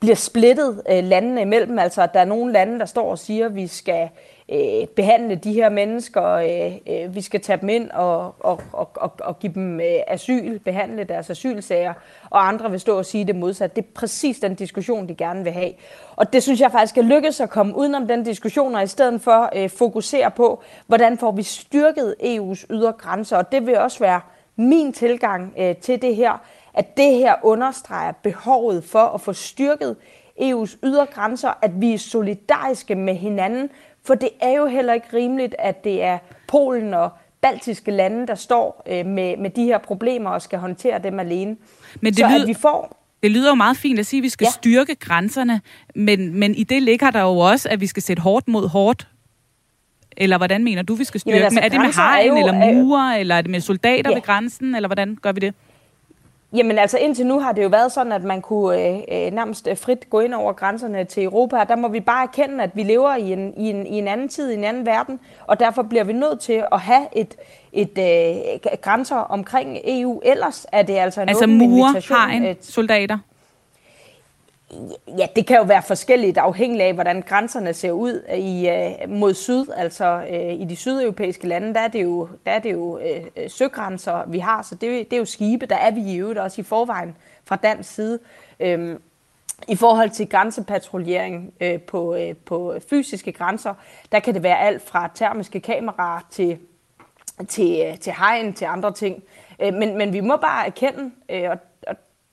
bliver splittet øh, landene imellem. Altså, at der er nogle lande, der står og siger, at vi skal øh, behandle de her mennesker, øh, øh, vi skal tage dem ind og, og, og, og, og give dem øh, asyl, behandle deres asylsager, og andre vil stå og sige det modsatte. Det er præcis den diskussion, de gerne vil have. Og det synes jeg faktisk er lykkedes at komme udenom den diskussion, og i stedet for øh, fokusere på, hvordan får vi styrket EU's ydre grænser, og det vil også være min tilgang øh, til det her, at det her understreger behovet for at få styrket EU's ydre grænser, at vi er solidariske med hinanden, for det er jo heller ikke rimeligt, at det er Polen og baltiske lande, der står øh, med, med de her problemer og skal håndtere dem alene. Men det Så lyder, at vi får... Det lyder jo meget fint at sige, at vi skal ja. styrke grænserne, men, men i det ligger der jo også, at vi skal sætte hårdt mod hårdt. Eller hvordan mener du, vi skal styrke Jamen, altså, Er det med hegn, eller er- murer, eller er det med soldater Ja. ved grænsen, eller hvordan gør vi det? Jamen altså indtil nu har det jo været sådan, at man kunne øh, øh, nærmest øh, frit gå ind over grænserne til Europa, og der må vi bare erkende, at vi lever i en, i en, i en anden tid, i en anden verden, og derfor bliver vi nødt til at have et, et øh, grænser omkring EU. Ellers er det altså en Altså åben invitation, hegn, soldater. Ja, det kan jo være forskelligt afhængigt af, hvordan grænserne ser ud øh, i, øh, mod syd. Altså øh, i de sydeuropæiske lande, der er det jo, der er det jo øh, søgrænser, vi har, så det, det er jo skibe. Der er vi i øvrigt også i forvejen fra dansk side. Øhm, I forhold til grænsepatruljering øh, på, øh, på fysiske grænser, der kan det være alt fra termiske kameraer til, til, til hegn, til andre ting. Øh, men, men vi må bare erkende, øh, og-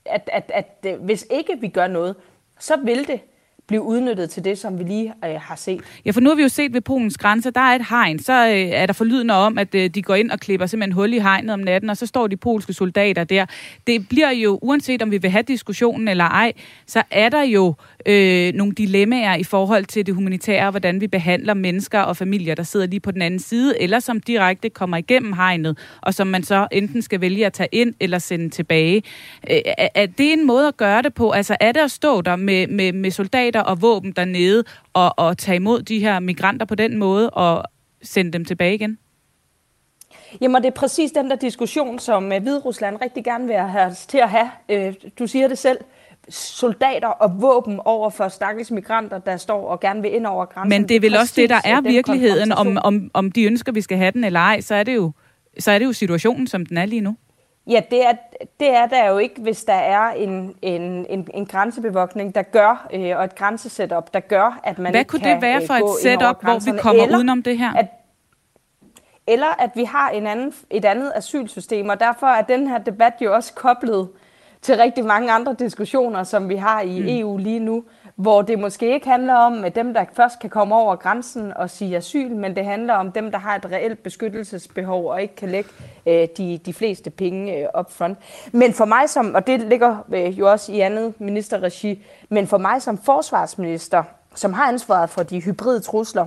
at, at, at, at hvis ikke vi gør noget, så vil det blive udnyttet til det, som vi lige øh, har set. Ja, for nu har vi jo set ved Polens grænse, der er et hegn, så øh, er der forlydende om, at øh, de går ind og klipper simpelthen hul i hegnet om natten, og så står de polske soldater der. Det bliver jo, uanset om vi vil have diskussionen eller ej, så er der jo øh, nogle dilemmaer i forhold til det humanitære, hvordan vi behandler mennesker og familier, der sidder lige på den anden side, eller som direkte kommer igennem hegnet, og som man så enten skal vælge at tage ind eller sende tilbage. Øh, er, er det en måde at gøre det på? Altså er det at stå der med, med, med soldater og våben dernede og, og tage imod de her migranter på den måde og sende dem tilbage igen? Jamen, det er præcis den der diskussion, som øh, Hvide Rusland rigtig gerne vil have til at have. Øh, du siger det selv. Soldater og våben over for stakkels migranter, der står og gerne vil ind over grænsen. Men det er vel også det, der er den virkeligheden, om, om, om de ønsker, vi skal have den eller ej, så er det jo, så er det jo situationen, som den er lige nu. Ja, det er, det er der jo ikke, hvis der er en, en, en, en grænsebevogtning, der gør, øh, og et grænsesetup, der gør, at man Hvad ikke kunne kan det være øh, for et setup, hvor vi kommer eller, udenom det her? At, eller at vi har en anden, et andet asylsystem, og derfor er den her debat jo også koblet til rigtig mange andre diskussioner, som vi har i mm. EU lige nu, hvor det måske ikke handler om at dem, der først kan komme over grænsen og sige asyl, men det handler om dem, der har et reelt beskyttelsesbehov og ikke kan lægge øh, de, de fleste penge øh, up front. Men for mig som, og det ligger øh, jo også i andet ministerregi, men for mig som forsvarsminister, som har ansvaret for de hybride trusler,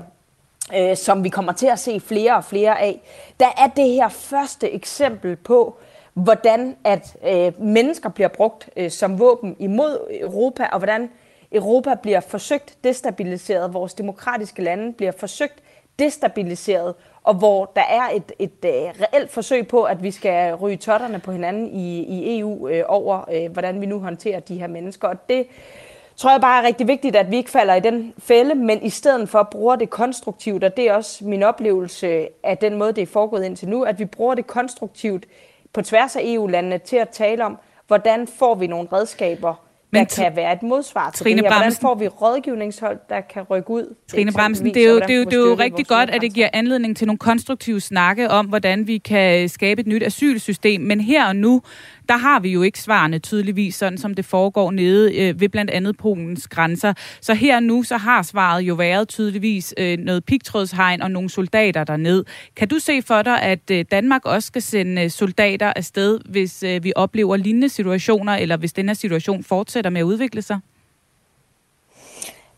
øh, som vi kommer til at se flere og flere af, der er det her første eksempel på, hvordan at øh, mennesker bliver brugt øh, som våben imod Europa, og hvordan Europa bliver forsøgt destabiliseret, vores demokratiske lande bliver forsøgt destabiliseret, og hvor der er et, et et reelt forsøg på, at vi skal ryge totterne på hinanden i, i EU øh, over, øh, hvordan vi nu håndterer de her mennesker. Og det tror jeg bare er rigtig vigtigt, at vi ikke falder i den fælde, men i stedet for bruger det konstruktivt, og det er også min oplevelse af den måde, det er foregået indtil nu, at vi bruger det konstruktivt på tværs af EU-landene til at tale om, hvordan får vi nogle redskaber, men der kan være et modsvar til Trine det her. Hvordan får vi rådgivningshold, der kan rykke ud? Trine Bremsen, det er jo, det er jo, det er jo rigtig godt, at det giver anledning til nogle konstruktive snakke om, hvordan vi kan skabe et nyt asylsystem. Men her og nu, der har vi jo ikke svarene tydeligvis, sådan som det foregår nede øh, ved blandt andet Polens grænser. Så her nu, så har svaret jo været tydeligvis øh, noget pigtrådshegn og nogle soldater derned. Kan du se for dig, at øh, Danmark også skal sende øh, soldater afsted, hvis øh, vi oplever lignende situationer, eller hvis den her situation fortsætter med at udvikle sig?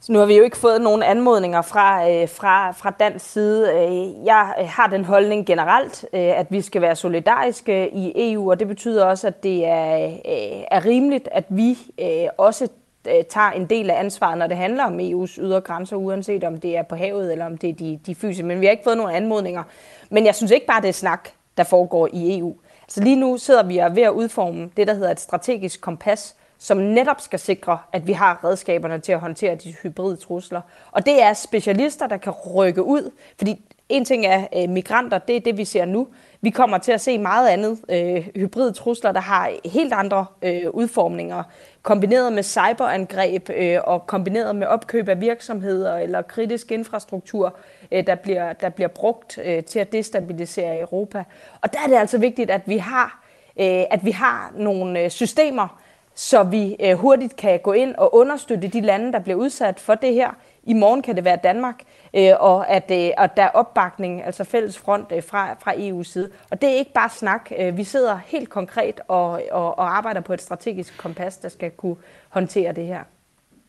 Så nu har vi jo ikke fået nogen anmodninger fra, øh, fra, fra dansk side. Øh, jeg øh, har den holdning generelt, øh, at vi skal være solidariske i EU, og det betyder også, at det er, øh, er rimeligt, at vi øh, også øh, tager en del af ansvaret, når det handler om EU's ydre grænser, uanset om det er på havet eller om det er de, de fysiske. Men vi har ikke fået nogen anmodninger. Men jeg synes ikke bare, det er snak, der foregår i EU. Så altså lige nu sidder vi og er ved at udforme det, der hedder et strategisk kompas, som netop skal sikre, at vi har redskaberne til at håndtere de hybride trusler. Og det er specialister, der kan rykke ud, fordi en ting er øh, migranter, det er det, vi ser nu. Vi kommer til at se meget andet øh, hybride trusler, der har helt andre øh, udformninger, kombineret med cyberangreb øh, og kombineret med opkøb af virksomheder eller kritisk infrastruktur, øh, der, bliver, der bliver brugt øh, til at destabilisere Europa. Og der er det altså vigtigt, at vi har, øh, at vi har nogle øh, systemer, så vi øh, hurtigt kan gå ind og understøtte de lande, der bliver udsat for det her. I morgen kan det være Danmark, øh, og at, øh, der er opbakning, altså fælles front øh, fra, fra EU's side. Og det er ikke bare snak. Øh, vi sidder helt konkret og, og, og arbejder på et strategisk kompas, der skal kunne håndtere det her.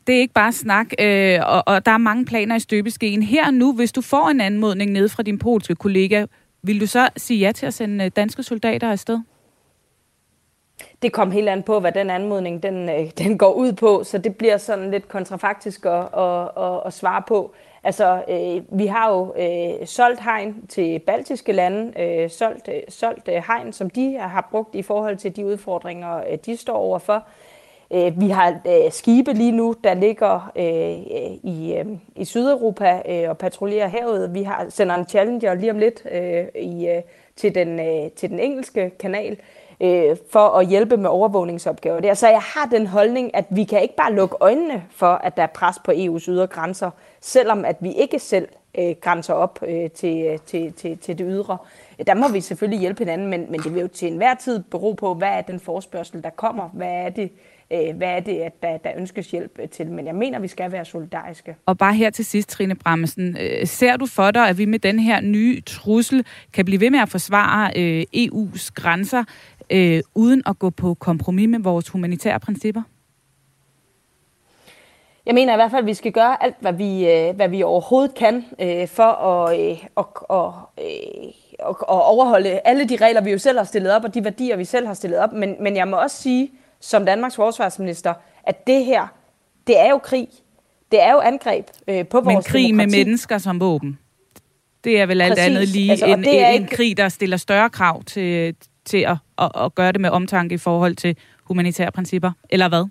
Det er ikke bare snak, øh, og, og der er mange planer i støbeskeen. Her nu, hvis du får en anmodning ned fra din polske kollega, vil du så sige ja til at sende øh, danske soldater afsted? Det kom helt an på, hvad den anmodning den, øh, <laughs> den går ud på, så det bliver sådan lidt kontrafaktisk at, at, at, at svare på. Altså, øh, vi har jo øh, solgt hegn til baltiske lande, øh, solgt, øh, solgt øh, hegn, som de har brugt i forhold til de udfordringer, øh, de står overfor. Øh, vi har øh, skibe lige nu, der ligger øh, i, øh, i Sydeuropa øh, og patruljerer havet. Vi har sender en Challenger lige om lidt øh, i, øh, til, den, øh, til den engelske kanal øh, Øh, for at hjælpe med overvågningsopgaver der. Så jeg har den holdning, at vi kan ikke bare lukke øjnene for, at der er pres på EU's ydre grænser, selvom at vi ikke selv øh, grænser op øh, til, øh, til, til, til det ydre. Der må vi selvfølgelig hjælpe hinanden, men, men det vil jo til enhver tid bero på, hvad er den forspørgsel, der kommer? Hvad er det, øh, hvad er det at der, der ønskes hjælp øh, til? Men jeg mener, vi skal være solidariske. Og bare her til sidst, Trine Bramsen, øh, ser du for dig, at vi med den her nye trussel kan blive ved med at forsvare øh, EU's grænser, øh, uden at gå på kompromis med vores humanitære principper? Jeg mener i hvert fald, at vi skal gøre alt, hvad vi, øh, hvad vi overhovedet kan øh, for at, øh, at, at, at, overholde alle de regler, vi jo selv har stillet op, og de værdier, vi selv har stillet op. Men, men jeg må også sige, som Danmarks forsvarsminister, at det her, det er jo krig. Det er jo angreb øh, på vores Men krig demokrati. med mennesker som våben. Det er vel alt Præcis. andet lige Altså, en, en ikke- krig, der stiller større krav til, til at, at, at gøre det med omtanke i forhold til humanitære principper, eller hvad?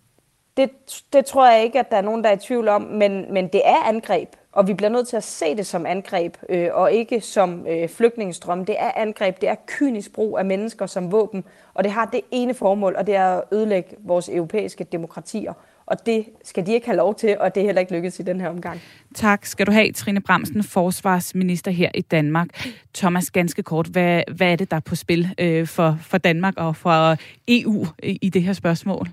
Det, det tror jeg ikke, at der er nogen, der er i tvivl om, men, men det er angreb, og vi bliver nødt til at se det som angreb, øh, og ikke som øh, flygtningestrøm. Det er angreb, det er kynisk brug af mennesker som våben, og det har det ene formål, og det er at ødelægge vores europæiske demokratier. Og det skal de ikke have lov til, og det er heller ikke lykkedes i den her omgang. Tak skal du have, Trine Bramsen, forsvarsminister her i Danmark. Thomas, ganske kort, hvad, hvad er det, der er på spil øh, for, for Danmark og for EU i, i det her spørgsmål?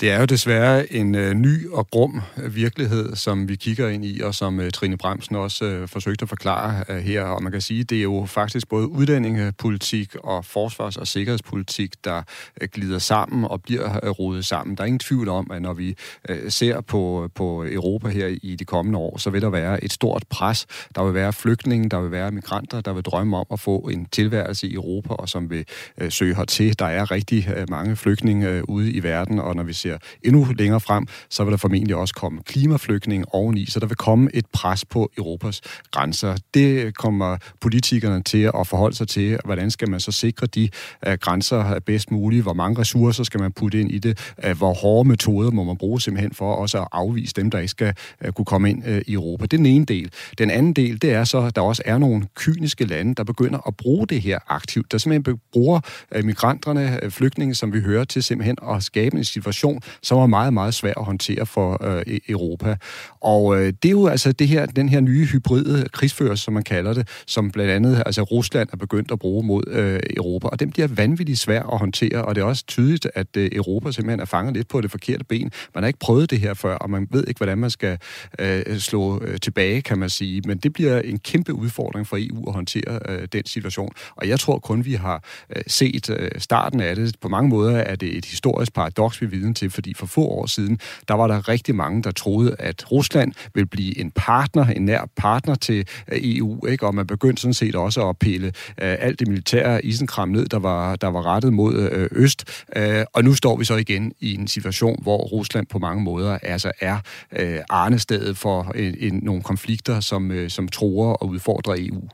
Det er jo desværre en øh, ny og grum virkelighed, som vi kigger ind i, og som øh, Trine Bremsen også øh, forsøgte at forklare øh, her. Og man kan sige, det er jo faktisk både udlændingepolitik og forsvars- og sikkerhedspolitik, der øh, glider sammen og bliver øh, rodet sammen. Der er ingen tvivl om, at når vi øh, ser på, på Europa her i de kommende år, så vil der være et stort pres. Der vil være flygtninge, der vil være migranter, der vil drømme om at få en tilværelse i Europa, og som vil øh, søge hertil. Der er rigtig øh, mange flygtninge øh, ude i verden, og når vi ser endnu længere frem, så vil der formentlig også komme klimaflygtninge oveni, så der vil komme et pres på Europas grænser. Det kommer politikerne til at forholde sig til. Hvordan skal man så sikre de uh, grænser øh, bedst muligt? Hvor mange ressourcer skal man putte ind i det? Uh, hvor hårde metoder må man bruge simpelthen for også at afvise dem, der ikke skal uh, kunne komme ind uh, i Europa? Det er den ene del. Den anden del, det er så, at der også er nogle kyniske lande, der begynder at bruge det her aktivt. Der simpelthen bruger uh, migranterne, uh, flygtninge, som vi hører til simpelthen at skabe en situation, som er meget, meget svær at håndtere for øh, e- Europa. Og øh, det er jo altså det her, den her nye hybride krigsførelse, som man kalder det, som blandt andet altså Rusland er begyndt at bruge mod øh, Europa. Og den bliver vanvittigt svær at håndtere, og det er også tydeligt, at øh, Europa simpelthen er fanget lidt på det forkerte ben. Man har ikke prøvet det her før, og man ved ikke, hvordan man skal øh, slå øh, tilbage, kan man sige. Men det bliver en kæmpe udfordring for EU at håndtere øh, den situation. Og jeg tror kun, vi har øh, set øh, starten af det. På mange måder er det et historisk paradoks, vi er viden til, fordi for få år siden, der var der rigtig mange, der troede, at Rusland ville blive en partner, en nær partner til øh, EU, ikke? og man begyndte sådan set også at pille øh, alt det militære isenkram ned, der var, der var rettet mod øh, øst. Øh, og nu står vi så igen i en situation, hvor Rusland på mange måder altså er øh, arnestedet for en, en, nogle konflikter, som, øh, som tror og udfordrer EU.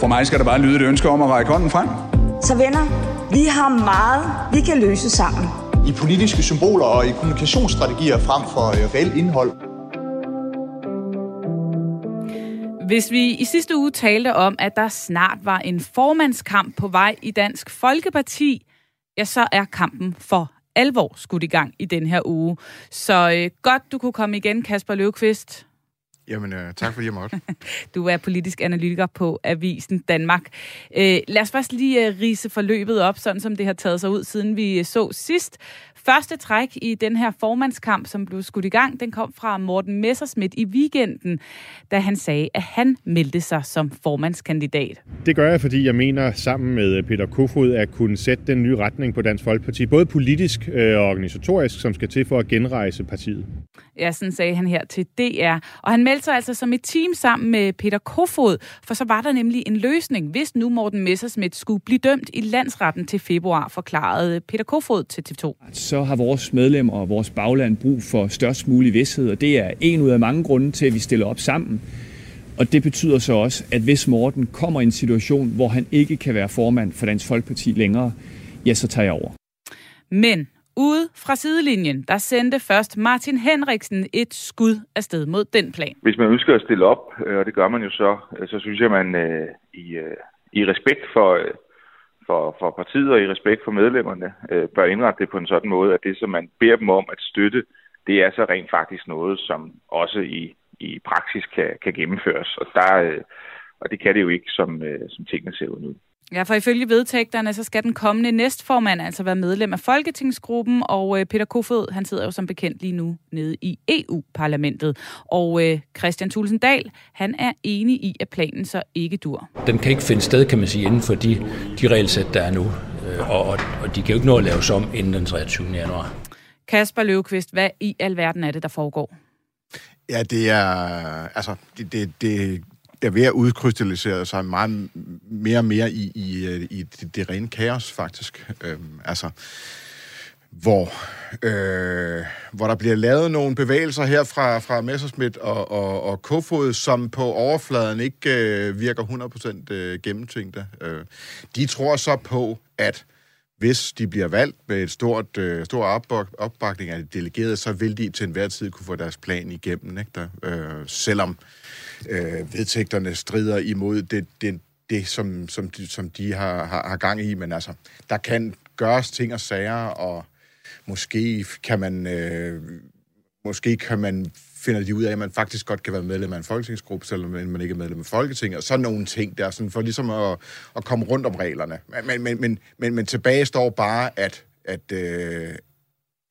For mig skal der bare lyde et ønske om at række hånden frem. Så venner, vi har meget, vi kan løse sammen. i politiske symboler og i kommunikationsstrategier frem for øh, reelt indhold. Hvis vi i sidste uge talte om, at der snart var en formandskamp på vej i Dansk Folkeparti, ja, så er kampen for alvor skudt i gang i den her uge. Så øh, godt, du kunne komme igen, Kasper Løvqvist. Jamen, øh, tak fordi jeg måtte. <laughs> du er politisk analytiker på Avisen Danmark. Øh, lad os først lige øh, rise forløbet op, sådan som det har taget sig ud, siden vi øh, så sidst. Første træk i den her formandskamp, som blev skudt i gang, den kom fra Morten Messersmith i weekenden, da han sagde, at han meldte sig som formandskandidat. Det gør jeg, fordi jeg mener sammen med Peter Kofod at kunne sætte den nye retning på Dansk Folkeparti, både politisk øh, og organisatorisk, som skal til for at genrejse partiet. Ja, sådan sagde han her til DR. Og han meldte sig altså som et team sammen med Peter Kofod, for så var der nemlig en løsning, hvis nu Morten Messersmith skulle blive dømt i landsretten til februar, forklarede Peter Kofod til TV2 så har vores medlemmer og vores bagland brug for størst mulig vidshed, og det er en ud af mange grunde til, at vi stiller op sammen. Og det betyder så også, at hvis Morten kommer i en situation, hvor han ikke kan være formand for Dansk Folkeparti længere, ja, så tager jeg over. Men ude fra sidelinjen, der sendte først Martin Henriksen et skud afsted mod den plan. Hvis man ønsker at stille op, øh, og det gør man jo så, øh, så synes jeg, man øh, i, i respekt for, for, for partiet og i respekt for medlemmerne bør indrette det på en sådan måde, at det, som man beder dem om at støtte, det er så rent faktisk noget, som også i, i praksis kan, kan gennemføres. Og, der, og det kan det jo ikke, som, som tingene ser ud nu. Ja, for ifølge vedtægterne, så skal den kommende næstformand altså være medlem af Folketingsgruppen, og øh, Peter Kofod, han sidder jo som bekendt lige nu nede i EU-parlamentet. Og øh, Christian Thulesen Dahl, han er enig i, at planen så ikke dur. Den kan ikke finde sted, kan man sige, inden for de, de regelsæt, der er nu. Øh, og, og, og de kan jo ikke nå at laves om inden den 23. januar. Kasper Løvqvist, hvad i alverden er det, der foregår? Ja, det er, altså, det, det, det er ved at udkrystallisere sig meget mere og mere i, i, øh, i det, det rene kaos, faktisk. Øhm, altså, hvor, øh, hvor der bliver lavet nogle bevægelser her fra, fra Messerschmidt og, og, og Kofod, som på overfladen ikke øh, virker 100% øh, gennemtænkte. Øh, de tror så på, at hvis de bliver valgt med et stort, øh, stor opbakning af de delegerede, så vil de til enhver tid kunne få deres plan igennem, ikke der? Øh, selvom øh, vedtægterne strider imod det, det, det som, som, de, som de har, har, har gang i, men altså, der kan gøres ting og sager, og måske kan man, øh, måske kan man finder de ud af, at man faktisk godt kan være medlem af en folketingsgruppe, selvom man ikke er medlem af Folketinget, og sådan nogle ting der, sådan for ligesom at, at komme rundt om reglerne. Men, men, men, men, men tilbage står bare, at, at, øh,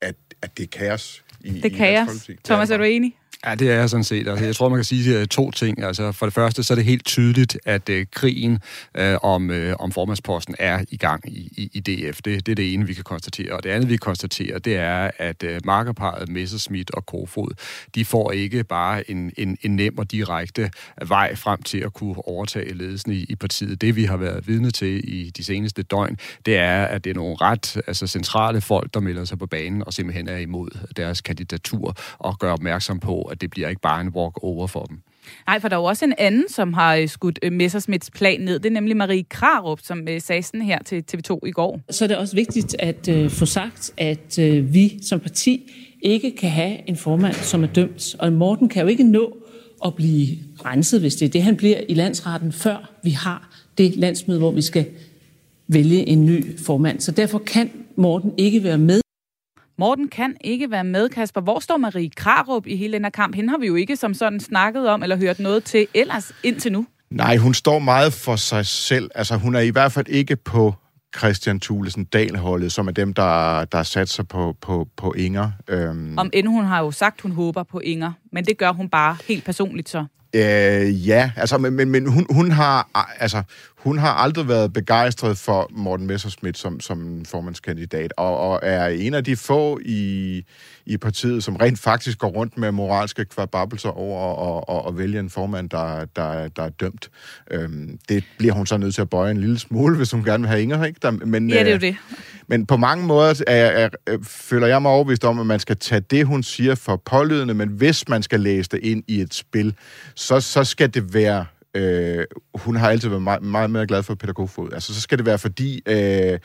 at, at det er kaos i, det er kaos. Thomas, er du enig? Ja, det er jeg sådan set. Altså, jeg tror, man kan sige to ting. Altså, for det første, så er det helt tydeligt, at øh, krigen øh, om, øh, om formandsposten er i gang i, i, i DF. Det, det er det ene, vi kan konstatere. Og det andet, vi konstaterer, det er, at øh, markerparet Messerschmidt og Kofod, de får ikke bare en, en, en nem og direkte vej frem til at kunne overtage ledelsen i, i partiet. Det, vi har været vidne til i de seneste døgn, det er, at det er nogle ret altså, centrale folk, der melder sig på banen og simpelthen er imod deres kandidatur og gør opmærksom på, at det bliver ikke bare en walk-over for dem. Nej, for der er jo også en anden, som har øh, skudt øh, Messersmiths plan ned. Det er nemlig Marie Krarup, som øh, sagde sådan her til TV2 i går. Så er det også vigtigt at uh, få sagt, at uh, vi som parti ikke kan have en formand, som er dømt. Og Morten kan jo ikke nå at blive renset, hvis det er det, han bliver i landsretten, før vi har det landsmøde, hvor vi skal vælge en ny formand. Så derfor kan Morten ikke være med Morten kan ikke være med, Kasper. Hvor står Marie Krarup i hele den her kamp? Hende har vi jo ikke som sådan snakket om eller hørt noget til ellers indtil nu. Nej, hun står meget for sig selv. Altså, hun er i hvert fald ikke på Christian Thulesen Dahl-holdet, som er dem, der, der sat sig på, på, på Inger. Øhm. Om end hun har jo sagt, hun håber på Inger, men det gør hun bare helt personligt så. Øh, ja, altså, men, men, men hun, hun, har, altså, hun har aldrig været begejstret for Morten Messerschmidt som, som formandskandidat, og, og er en af de få i, i partiet, som rent faktisk går rundt med moralske kvababelser over at, at, at vælge en formand, der, der, der er dømt. Øhm, det bliver hun så nødt til at bøje en lille smule, hvis hun gerne vil have Inger, ikke? Der, men, ja, det er jo øh, det. Men på mange måder er, er, er, føler jeg mig overbevist om, at man skal tage det, hun siger for pålydende, men hvis man skal læse det ind i et spil, så, så skal det være øh, hun har altid været meget, meget mere glad for Peter Kofod. Altså, så skal det være fordi, øh,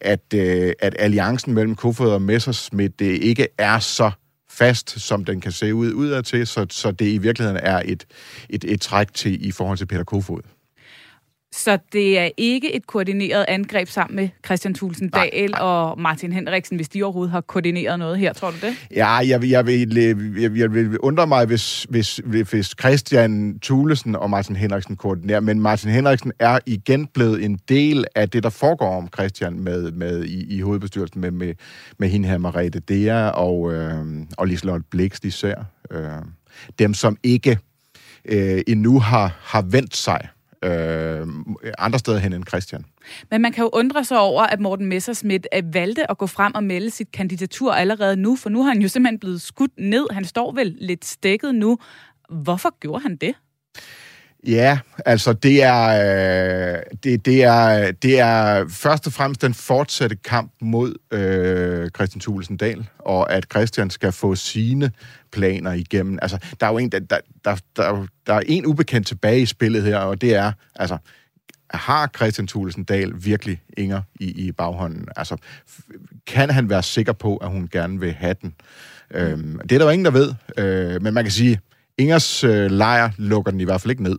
at, øh, at alliancen mellem Kofod og Messerschmidt det ikke er så fast, som den kan se ud udadtil, så, så det i virkeligheden er et, et, et træk til i forhold til Peter Kofod. Så det er ikke et koordineret angreb sammen med Christian Thulsen Dahl og Martin Henriksen, hvis de overhovedet har koordineret noget her, tror du det? Ja, jeg, jeg, vil, jeg, jeg vil undre mig, hvis, hvis, hvis Christian Thulesen og Martin Henriksen koordinerer, men Martin Henriksen er igen blevet en del af det, der foregår om Christian med, med i, i hovedbestyrelsen med, med, med hende her, Marete Dea og, øh, og Liselotte Blikst især. Øh, dem, som ikke øh, endnu har, har vendt sig øh, andre steder hen end Christian. Men man kan jo undre sig over, at Morten Messerschmidt øh, valgte at gå frem og melde sit kandidatur allerede nu, for nu har han jo simpelthen blevet skudt ned. Han står vel lidt stækket nu. Hvorfor gjorde han det? Ja, altså det er, øh, det, det, er, det er først og fremmest den fortsatte kamp mod øh, Christian Thulesen Dahl, og at Christian skal få sine planer igennem. Altså, der er jo en, der, der, der, der, der er en ubekendt tilbage i spillet her, og det er, altså, har Christian Thulesen Dahl virkelig Inger i, i baghånden? Altså, kan han være sikker på, at hun gerne vil have den? Øhm, det er der jo ingen, der ved, øh, men man kan sige, Ingers øh, lejr lukker den i hvert fald ikke ned.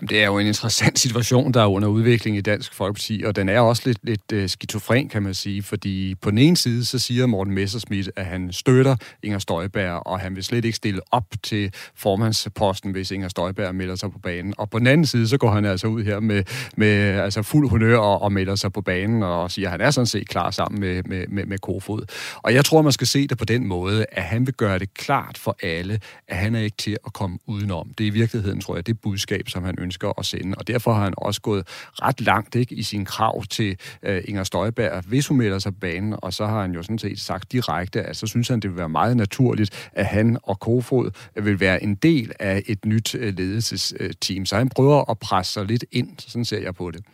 Jamen, Det er jo en interessant <laughs> situation, der er under udvikling i Dansk Folkeparti, og den er også lidt, lidt øh, skizofren, kan man sige, fordi på den ene side, så siger Morten Messerschmidt, at han støtter Inger Støjberg, og han vil slet ikke stille op til formandsposten, hvis Inger Støjberg melder sig på banen. Og på den anden side, så går han altså ud her med, med altså fuld honør og, og melder sig på banen, og siger, at han er sådan set klar sammen med, med, med, med Kofod. Og jeg tror, man skal se det på den måde, at han vil gøre det klart for alle, at han er ikke til at komme udenom. Det er i virkeligheden, tror jeg, det budskab, som han ønsker at sende. Og derfor har han også gået ret langt ikke, i sin krav til øh, Inger Støjberg, hvis hun melder sig på banen. Og så har han jo sådan set sagt direkte, at så synes han, det vil være meget naturligt, at han og Kofod øh, vil være en del af et nyt øh, ledelsesteam. Så han prøver at presse sig lidt ind, sådan ser jeg på det.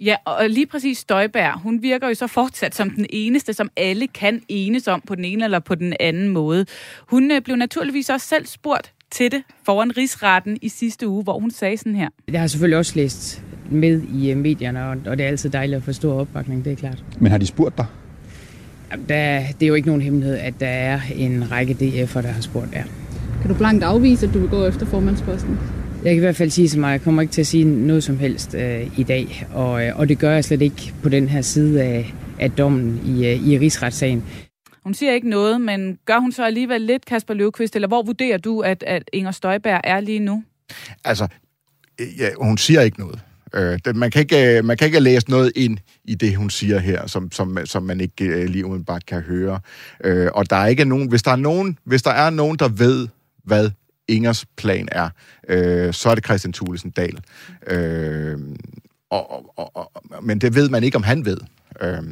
Ja, og lige præcis Støjberg, hun virker jo så fortsat som den eneste, som alle kan enes om på den ene eller på den anden måde. Hun øh, blev naturligvis også selv spurgt til det foran rigsretten i sidste uge, hvor hun sagde sådan her. Jeg har selvfølgelig også læst med i øh, medierne, og, det er altid dejligt at få stor opbakning, det er klart. Men har de spurgt dig? Jamen, Der, det er jo ikke nogen hemmelighed, at der er en række DF'er, der har spurgt, ja. Kan du blankt afvise, at du vil gå efter formandsposten? Jeg kan i hvert fald sige til mig, at jeg kommer ikke til at sige noget som helst øh, i dag, og, øh, og det gør jeg slet ikke på den her side af, af dommen i, øh, i rigsretssagen. Hun siger ikke noget, men gør hun så alligevel lidt, Kasper Løvqvist, eller hvor vurderer du, at, at Inger Støjberg er lige nu? Altså, øh, ja, hun siger ikke noget. Øh, det, man, kan ikke, øh, man kan ikke læse noget ind i det, hun siger her, som, som, som man ikke øh, lige umiddelbart kan høre. Øh, og der er ikke nogen, hvis der er nogen, hvis der er nogen, der ved, hvad Ingers plan er, øh, så er det Christian Thulesen Dahl. Øh, og, og, og, og, men det ved man ikke, om han ved. Øh,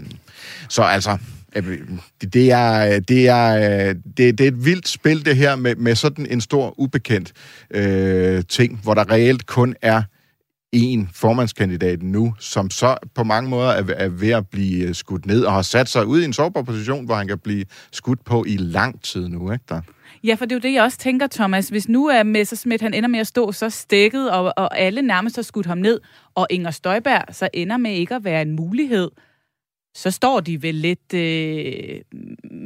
så altså, det, det, er, det, er, det, det er et vildt spil, det her, med, med sådan en stor, ubekendt øh, ting, hvor der reelt kun er en formandskandidat nu, som så på mange måder er, er ved at blive øh, skudt ned, og har sat sig ud i en sårbar position, hvor han kan blive skudt på i lang tid nu, ikke der? Ja, for det er jo det, jeg også tænker, Thomas. Hvis nu er Messerschmidt, han ender med at stå så stikket, og, og alle nærmest har skudt ham ned, og Inger Støjberg så ender med ikke at være en mulighed, så står de vel lidt... Øh,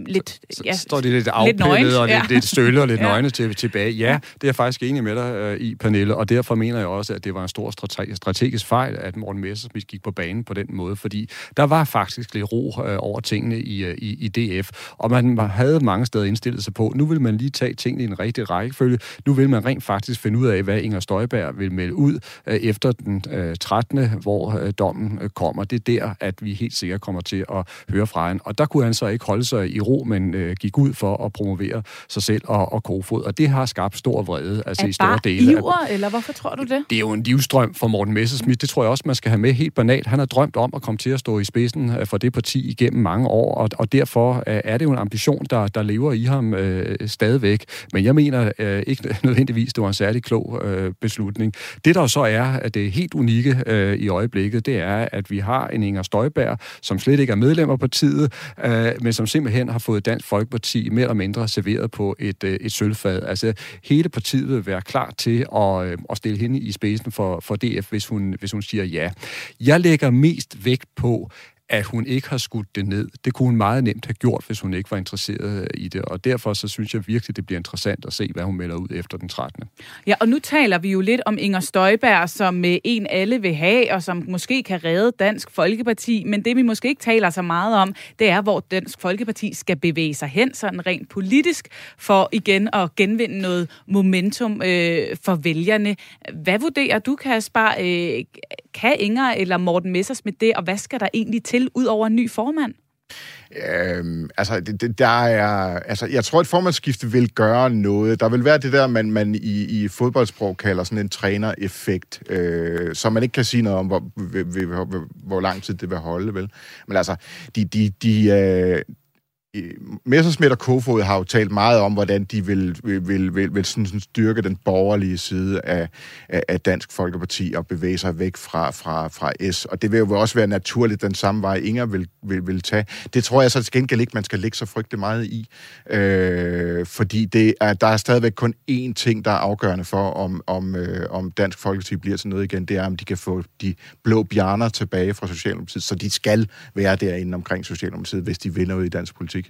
lidt Så ja, står de lidt afpillet nøgent, og lidt, ja. lidt stølle og lidt <laughs> Ja. nøgne til, tilbage. Ja, det er jeg faktisk enig med dig øh, i, Pernille, og derfor mener jeg også, at det var en stor strate- strategisk fejl, at Morten Messerschmidt gik på banen på den måde, fordi der var faktisk lidt ro øh, over tingene i, øh, i, i DF, og man havde mange steder indstillet sig på, nu vil man lige tage tingene i en rigtig rækkefølge, nu vil man rent faktisk finde ud af, hvad Inger Støjberg vil melde ud øh, efter den øh, 13., hvor øh, dommen øh, kommer. Det er der, at vi helt sikkert kommer til at høre fra hende, og der kunne han så ikke holde sig i ro, men øh, gik ud for at promovere sig selv og, og Kofod, og det har skabt stor vrede, altså er i store dele af iver, eller hvorfor tror du det? det er jo en livstrøm for Morten Messerschmidt. Det tror jeg også, man skal have med helt banalt. Han har drømt om at komme til at stå i spidsen øh, for det parti igennem mange år, og, og derfor øh, er det jo en ambition, der, der lever i ham øh, stadigvæk. Men jeg mener øh, ikke <laughs> nødvendigvis, det var en særlig klog øh, beslutning. Det der så er, at det helt unikke øh, i øjeblikket, det er, at vi har en Inger Støjberg, som slet ikke er medlem af partiet, øh, men som simpelthen har fået Dansk Folkeparti mere eller mindre serveret på et, øh, et sølvfad. Altså, hele partiet vil være klar til at, øh, at stille hende i spidsen for, for DF, hvis hun, hvis hun siger ja. Jeg lægger mest vægt på, at hun ikke har skudt det ned. Det kunne hun meget nemt have gjort, hvis hun ikke var interesseret i det, og derfor så synes jeg virkelig, det bliver interessant at se, hvad hun melder ud efter den 13. Ja, og nu taler vi jo lidt om Inger Støjberg, som en alle vil have, og som måske kan redde Dansk Folkeparti, men det vi måske ikke taler så meget om, det er, hvor Dansk Folkeparti skal bevæge sig hen, sådan rent politisk, for igen at genvinde noget momentum øh, for vælgerne. Hvad vurderer du, Kasper? Øh, kan Inger eller Morten Messersmith det, og hvad skal der egentlig til ud over en ny formand? Øhm, altså, det, det, der er, altså, jeg tror, et formandsskifte vil gøre noget. Der vil være det der, man, man i, i fodboldsprog kalder sådan en trænereffekt, øh, som man ikke kan sige noget om, hvor, hvor, hvor, hvor lang tid det vil holde, vel? Men altså, de, de, de, øh, Messersmith og Kofod har jo talt meget om, hvordan de vil, vil, vil, vil, vil sådan, sådan styrke den borgerlige side af, af, af Dansk Folkeparti og bevæge sig væk fra, fra, fra S. Og det vil jo også være naturligt, den samme vej Inger vil, vil, vil tage. Det tror jeg så til gengæld ikke, man skal lægge så frygtelig meget i. Øh, fordi det er, der er stadigvæk kun én ting, der er afgørende for, om, om, øh, om Dansk Folkeparti bliver til noget igen. Det er, om de kan få de blå bjerner tilbage fra Socialdemokratiet. Så de skal være derinde omkring Socialdemokratiet, hvis de vinder ud i dansk politik.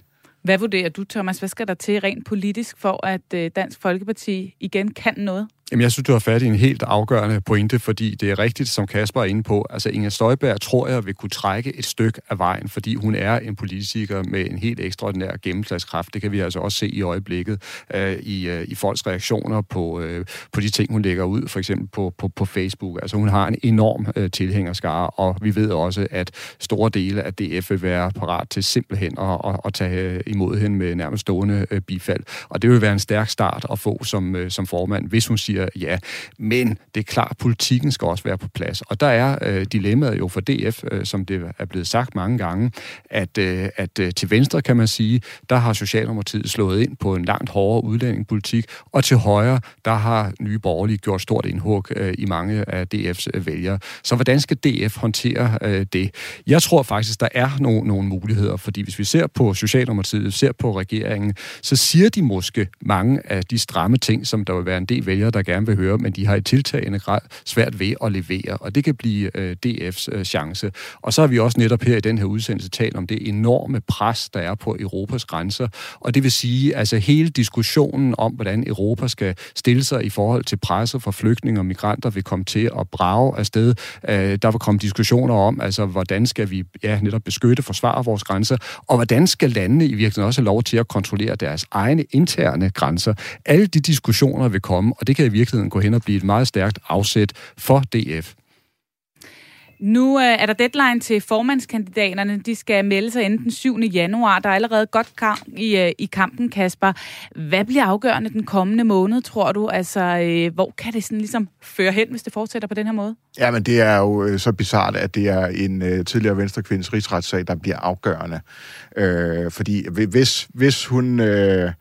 Hvad vurderer du, Thomas? Hvad skal der til rent politisk for, at øh, Dansk Folkeparti igen kan noget? Jamen, jeg synes, du har fat i en helt afgørende pointe, fordi det er rigtigt, som Kasper er inde på. Altså, Inger Støjberg tror jeg vil kunne trække et stykke af vejen, fordi hun er en politiker med en helt ekstraordinær gennemslagskraft. Det kan vi altså også se i øjeblikket øh, i, øh, i folks reaktioner på, øh, på de ting, hun lægger ud, for eksempel på, på, på Facebook. Altså, hun har en enorm øh, tilhængerskare, og vi ved også, at store dele af DF vil være parat til simpelthen at, at, at tage øh, imod hende med nærmest stående øh, bifald. Og det vil være en stærk start at få som, øh, som formand, hvis hun siger ja. Men det er klart, politikken skal også være på plads. Og der er øh, dilemmaet jo for DF, øh, som det er blevet sagt mange gange, at, øh, at øh, til venstre, kan man sige, der har Socialdemokratiet slået ind på en langt hårdere udlændingepolitik, og til højre, der har Nye Borgerlige gjort stort indhug øh, i mange af DF's øh, vælgere. Så hvordan skal DF håndtere øh, det? Jeg tror faktisk, der er no- nogle muligheder, fordi hvis vi ser på Socialdemokratiet, ser på regeringen, så siger de måske mange af de stramme ting, som der vil være en del vælgere, der gerne vil høre, men de har i tiltagende grad svært ved at levere, og det kan blive øh, DF's øh, chance. Og så har vi også netop her i den her udsendelse talt om det enorme pres, der er på Europas grænser, og det vil sige, altså hele diskussionen om, hvordan Europa skal stille sig i forhold til presset for flygtninge og migranter, vil komme til at brage afsted. Øh, der vil komme diskussioner om, altså hvordan skal vi ja, netop beskytte, forsvare vores grænser, og hvordan skal landene i virkeligheden også have lov til at kontrollere deres egne interne grænser. Alle de diskussioner vil komme, og det kan i virkeligheden gå hen og blive et meget stærkt afsæt for DF. Nu øh, er der deadline til formandskandidaterne. De skal melde sig inden den 7. januar. Der er allerede godt kamp i, øh, i kampen, Kasper. Hvad bliver afgørende den kommende måned, tror du? Altså, øh, hvor kan det sådan ligesom føre hen, hvis det fortsætter på den her måde? Ja, men det er jo øh, så bizart, at det er en øh, tidligere venstrekvindes rigsretssag, der bliver afgørende. Øh, fordi hvis, hvis hun... Øh,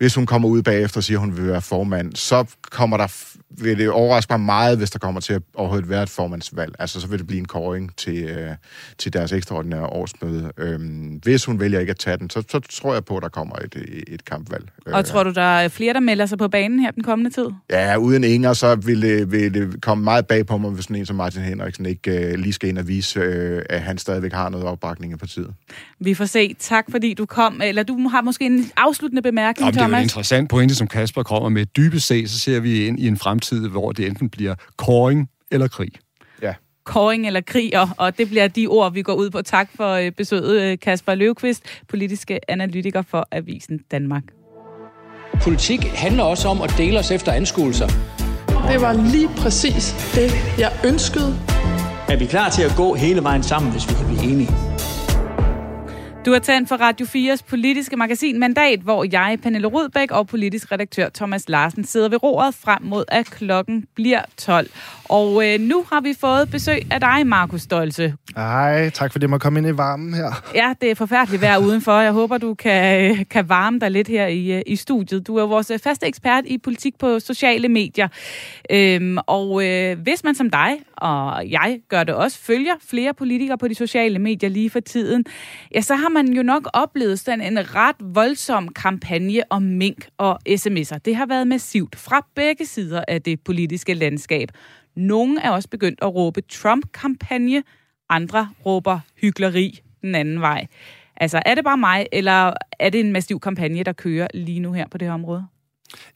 hvis hun kommer ud bagefter og siger, at hun vil være formand, så kommer der vil det overraske mig meget, hvis der kommer til at overhovedet være et formandsvalg. Altså, så vil det blive en koring til, øh, til deres ekstraordinære årsmøde. Øhm, hvis hun vælger ikke at tage den, så, så tror jeg på, at der kommer et, et kampvalg. Og øh, tror du, der er flere, der melder sig på banen her den kommende tid? Ja, uden Inger, så vil det, vil det komme meget bag på mig, hvis sådan en som Martin Henriksen ikke øh, lige skal ind og vise, øh, at han stadigvæk har noget opbakning i partiet. Vi får se. Tak, fordi du kom. Eller du har måske en afsluttende bemærkning, Jamen, Thomas. Det er jo en interessant pointe, som Kasper kommer med. Dybest set, så ser vi ind i en fremtid, hvor det enten bliver koring eller krig. Ja. Koring eller krig, og, og det bliver de ord, vi går ud på. Tak for øh, besøget, øh, Kasper Løvqvist, politiske analytiker for Avisen Danmark. Politik handler også om at dele os efter anskuelser. Det var lige præcis det, jeg ønskede. Er vi klar til at gå hele vejen sammen, hvis vi kan blive enige? Du har tændt for Radio 4's politiske magasin Mandat, hvor jeg, Pernille Rudbæk og politisk redaktør Thomas Larsen sidder ved roret frem mod, at klokken bliver 12. Og øh, nu har vi fået besøg af dig, Markus Stolse. Hej, tak fordi jeg må komme ind i varmen her. Ja, det er forfærdeligt vejr udenfor. Jeg håber, du kan, øh, kan varme dig lidt her i, øh, i studiet. Du er vores faste ekspert i politik på sociale medier. Øhm, og øh, hvis man som dig, og jeg gør det også, følger flere politikere på de sociale medier lige for tiden, ja, så har man jo nok oplevet sådan en ret voldsom kampagne om mink og sms'er. Det har været massivt fra begge sider af det politiske landskab. Nogle er også begyndt at råbe Trump-kampagne, andre råber hyggeleri den anden vej. Altså, er det bare mig, eller er det en massiv kampagne, der kører lige nu her på det her område?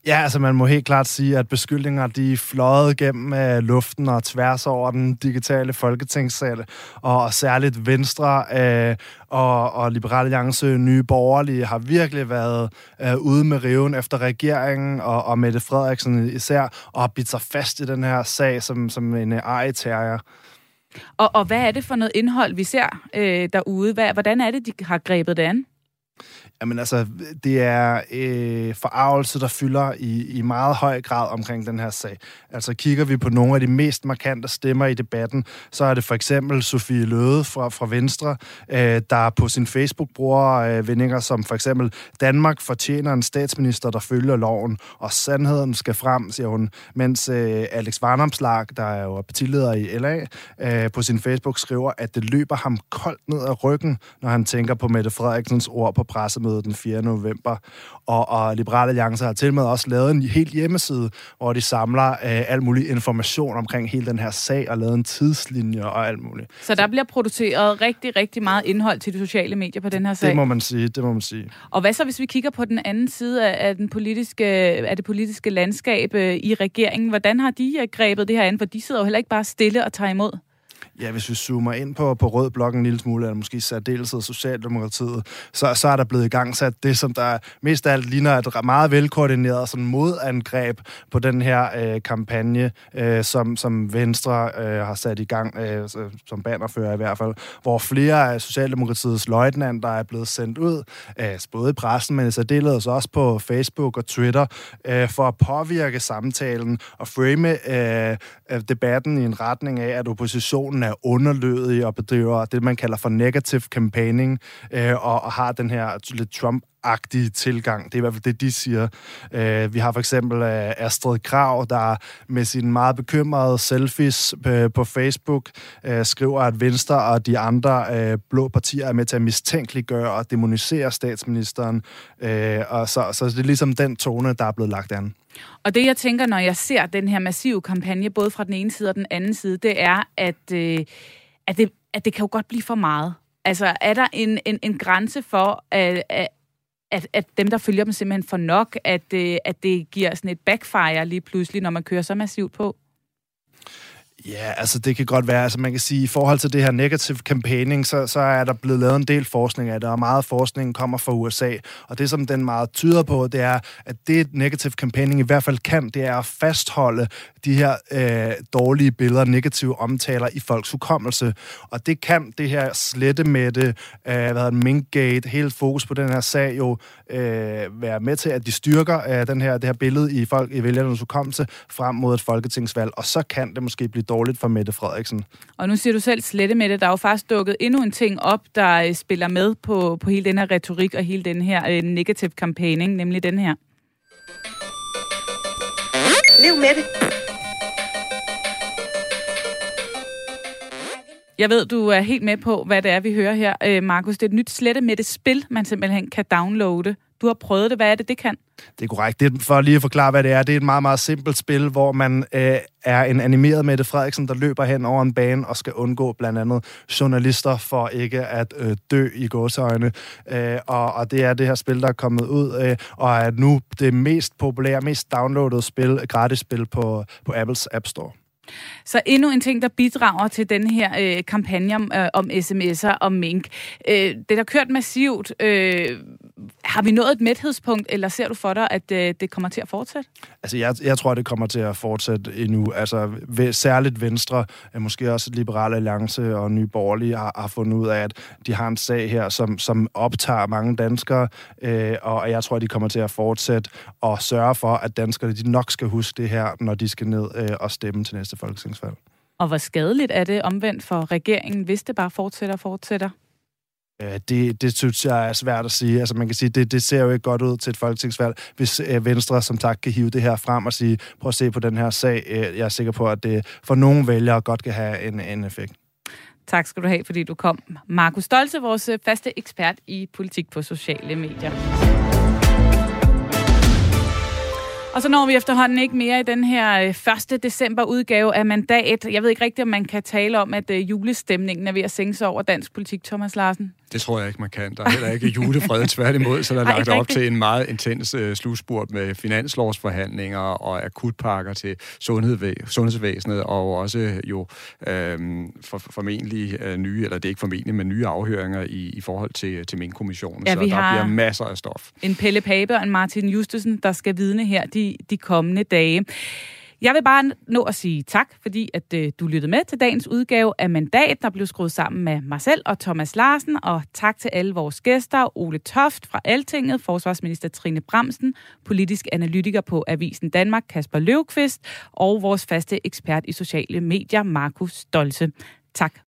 Ja, altså man må helt klart sige, at beskyldninger de er fløjet gennem øh, luften og tværs over den digitale folketingssal, og særligt Venstre øh, og, og Liberale Alliance Nye Borgerlige har virkelig været øh, ude med riven efter regeringen og, og Mette Frederiksen især, og har bidt sig fast i den her sag som, som en uh. Og, og hvad er det for noget indhold, vi ser øh, derude? Hvad, hvordan er det, de har grebet det an? Jamen altså, det er øh, forarvelse, der fylder i, i meget høj grad omkring den her sag. Altså kigger vi på nogle af de mest markante stemmer i debatten, så er det for eksempel Sofie Løde fra, fra Venstre, øh, der på sin Facebook bruger øh, vendinger som for eksempel, Danmark fortjener en statsminister, der følger loven, og sandheden skal frem, siger hun. Mens øh, Alex Varnamslag, der er jo partileder i LA, øh, på sin Facebook skriver, at det løber ham koldt ned ad ryggen, når han tænker på Mette Frederiksens ord på pressemødet den 4. november. Og, og Liberale Alliance har til med også lavet en helt hjemmeside, hvor de samler øh, al mulig information omkring hele den her sag, og lavet en tidslinje og alt muligt. Så der bliver produceret rigtig, rigtig meget indhold til de sociale medier på den her sag? Det må man sige, det må man sige. Og hvad så, hvis vi kigger på den anden side af, den politiske, af det politiske landskab øh, i regeringen? Hvordan har de øh, grebet det her an? For de sidder jo heller ikke bare stille og tager imod. Ja, hvis vi zoomer ind på, på rød blok en lille smule, eller måske særdeleshed Socialdemokratiet, så, så er der blevet i gang sat det, som der mest af alt ligner et meget velkoordineret sådan modangreb på den her øh, kampagne, øh, som, som Venstre øh, har sat i gang, øh, som bannerfører i hvert fald, hvor flere af Socialdemokratiets løjtnanter er blevet sendt ud, øh, både i pressen, men i særdeleshed også på Facebook og Twitter, øh, for at påvirke samtalen og frame øh, øh debatten i en retning af, at oppositionen er underlødige og bedriver det, man kalder for negative campaigning, øh, og, og har den her lidt Trump agtige tilgang. Det er i hvert fald det, de siger. Øh, vi har for eksempel øh, Astrid Krav, der med sin meget bekymrede selfies øh, på Facebook øh, skriver, at Venstre og de andre øh, blå partier er med til at mistænkeliggøre og demonisere statsministeren. Øh, og så, så det er ligesom den tone, der er blevet lagt an. Og det, jeg tænker, når jeg ser den her massive kampagne, både fra den ene side og den anden side, det er, at, øh, at, det, at det kan jo godt blive for meget. Altså, er der en, en, en grænse for, at, at, at dem, der følger dem, simpelthen får nok, at, øh, at det giver sådan et backfire lige pludselig, når man kører så massivt på? Ja, altså det kan godt være. Altså man kan sige, i forhold til det her negative campaigning, så, så er der blevet lavet en del forskning af det, og meget forskning kommer fra USA. Og det, som den meget tyder på, det er, at det negative campaigning i hvert fald kan, det er at fastholde de her øh, dårlige billeder, negative omtaler i folks hukommelse. Og det kan det her slette med det, øh, hvad hedder Minkgate, helt fokus på den her sag jo øh, være med til, at de styrker øh, den her, det her billede i folk i vælgernes hukommelse frem mod et folketingsvalg. Og så kan det måske blive dårligt for Mette Frederiksen. Og nu siger du selv slette med det. Der er jo faktisk dukket endnu en ting op, der øh, spiller med på, på hele den her retorik og hele den her øh, negative campaigning, nemlig den her. Lev med det. Jeg ved, du er helt med på, hvad det er, vi hører her, øh, Markus. Det er et nyt slette med det spil, man simpelthen kan downloade. Du har prøvet det. Hvad er det, det kan? Det er korrekt. Det er, for lige at forklare, hvad det er, det er et meget, meget simpelt spil, hvor man øh, er en animeret Mette Frederiksen, der løber hen over en bane og skal undgå blandt andet journalister for ikke at øh, dø i gåseøjne. Øh, og, og det er det her spil, der er kommet ud, øh, og er nu det mest populære, mest downloadede spil, gratis spil på, på Apples App Store. Så endnu en ting, der bidrager til den her øh, kampagne om, øh, om sms'er og mink. Øh, det har kørt massivt. Øh, Har vi nået et mæthedspunkt, eller ser du for dig, at øh, det kommer til at fortsætte? Altså, jeg, jeg tror, det kommer til at fortsætte endnu. Altså, ved, særligt Venstre, øh, måske også Liberale Alliance og Nye Borgerlige har, har fundet ud af, at de har en sag her, som, som optager mange danskere, øh, og jeg tror, de kommer til at fortsætte og sørge for, at danskerne de nok skal huske det her, når de skal ned øh, og stemme til næste folketingsvalg. Og hvor skadeligt er det omvendt for regeringen, hvis det bare fortsætter og fortsætter? Øh, det, det synes jeg er svært at sige. Altså man kan sige, det, det ser jo ikke godt ud til et folketingsvalg, hvis øh, Venstre som tak kan hive det her frem og sige, prøv at se på den her sag. Øh, jeg er sikker på, at det for nogle vælgere godt kan have en, en effekt. Tak skal du have, fordi du kom. Markus Stolze, vores øh, faste ekspert i politik på sociale medier. Og så når vi efterhånden ikke mere i den her øh, 1. december udgave af Mandat. Jeg ved ikke rigtigt, om man kan tale om, at øh, julestemningen er ved at sænke sig over dansk politik, Thomas Larsen. Det tror jeg ikke, man kan. Der er heller ikke julefred <laughs> tværtimod, så der er lagt op til en meget intens uh, slutspurt med finanslovsforhandlinger og akutpakker til sundhed, sundhedsvæsenet, og også jo øhm, for, formentlig uh, nye, eller det er ikke formentlig, men nye afhøringer i, i forhold til, til Mink-kommissionen. Ja, så der bliver masser af stof. En Pelle Pape og en Martin Justesen, der skal vidne her de, de kommende dage. Jeg vil bare nå at sige tak, fordi at øh, du lyttede med til dagens udgave af Mandat, der blev skruet sammen med mig selv og Thomas Larsen. Og tak til alle vores gæster, Ole Toft fra Altinget, forsvarsminister Trine Bramsen, politisk analytiker på Avisen Danmark, Kasper Løvqvist, og vores faste ekspert i sociale medier, Markus Stolse. Tak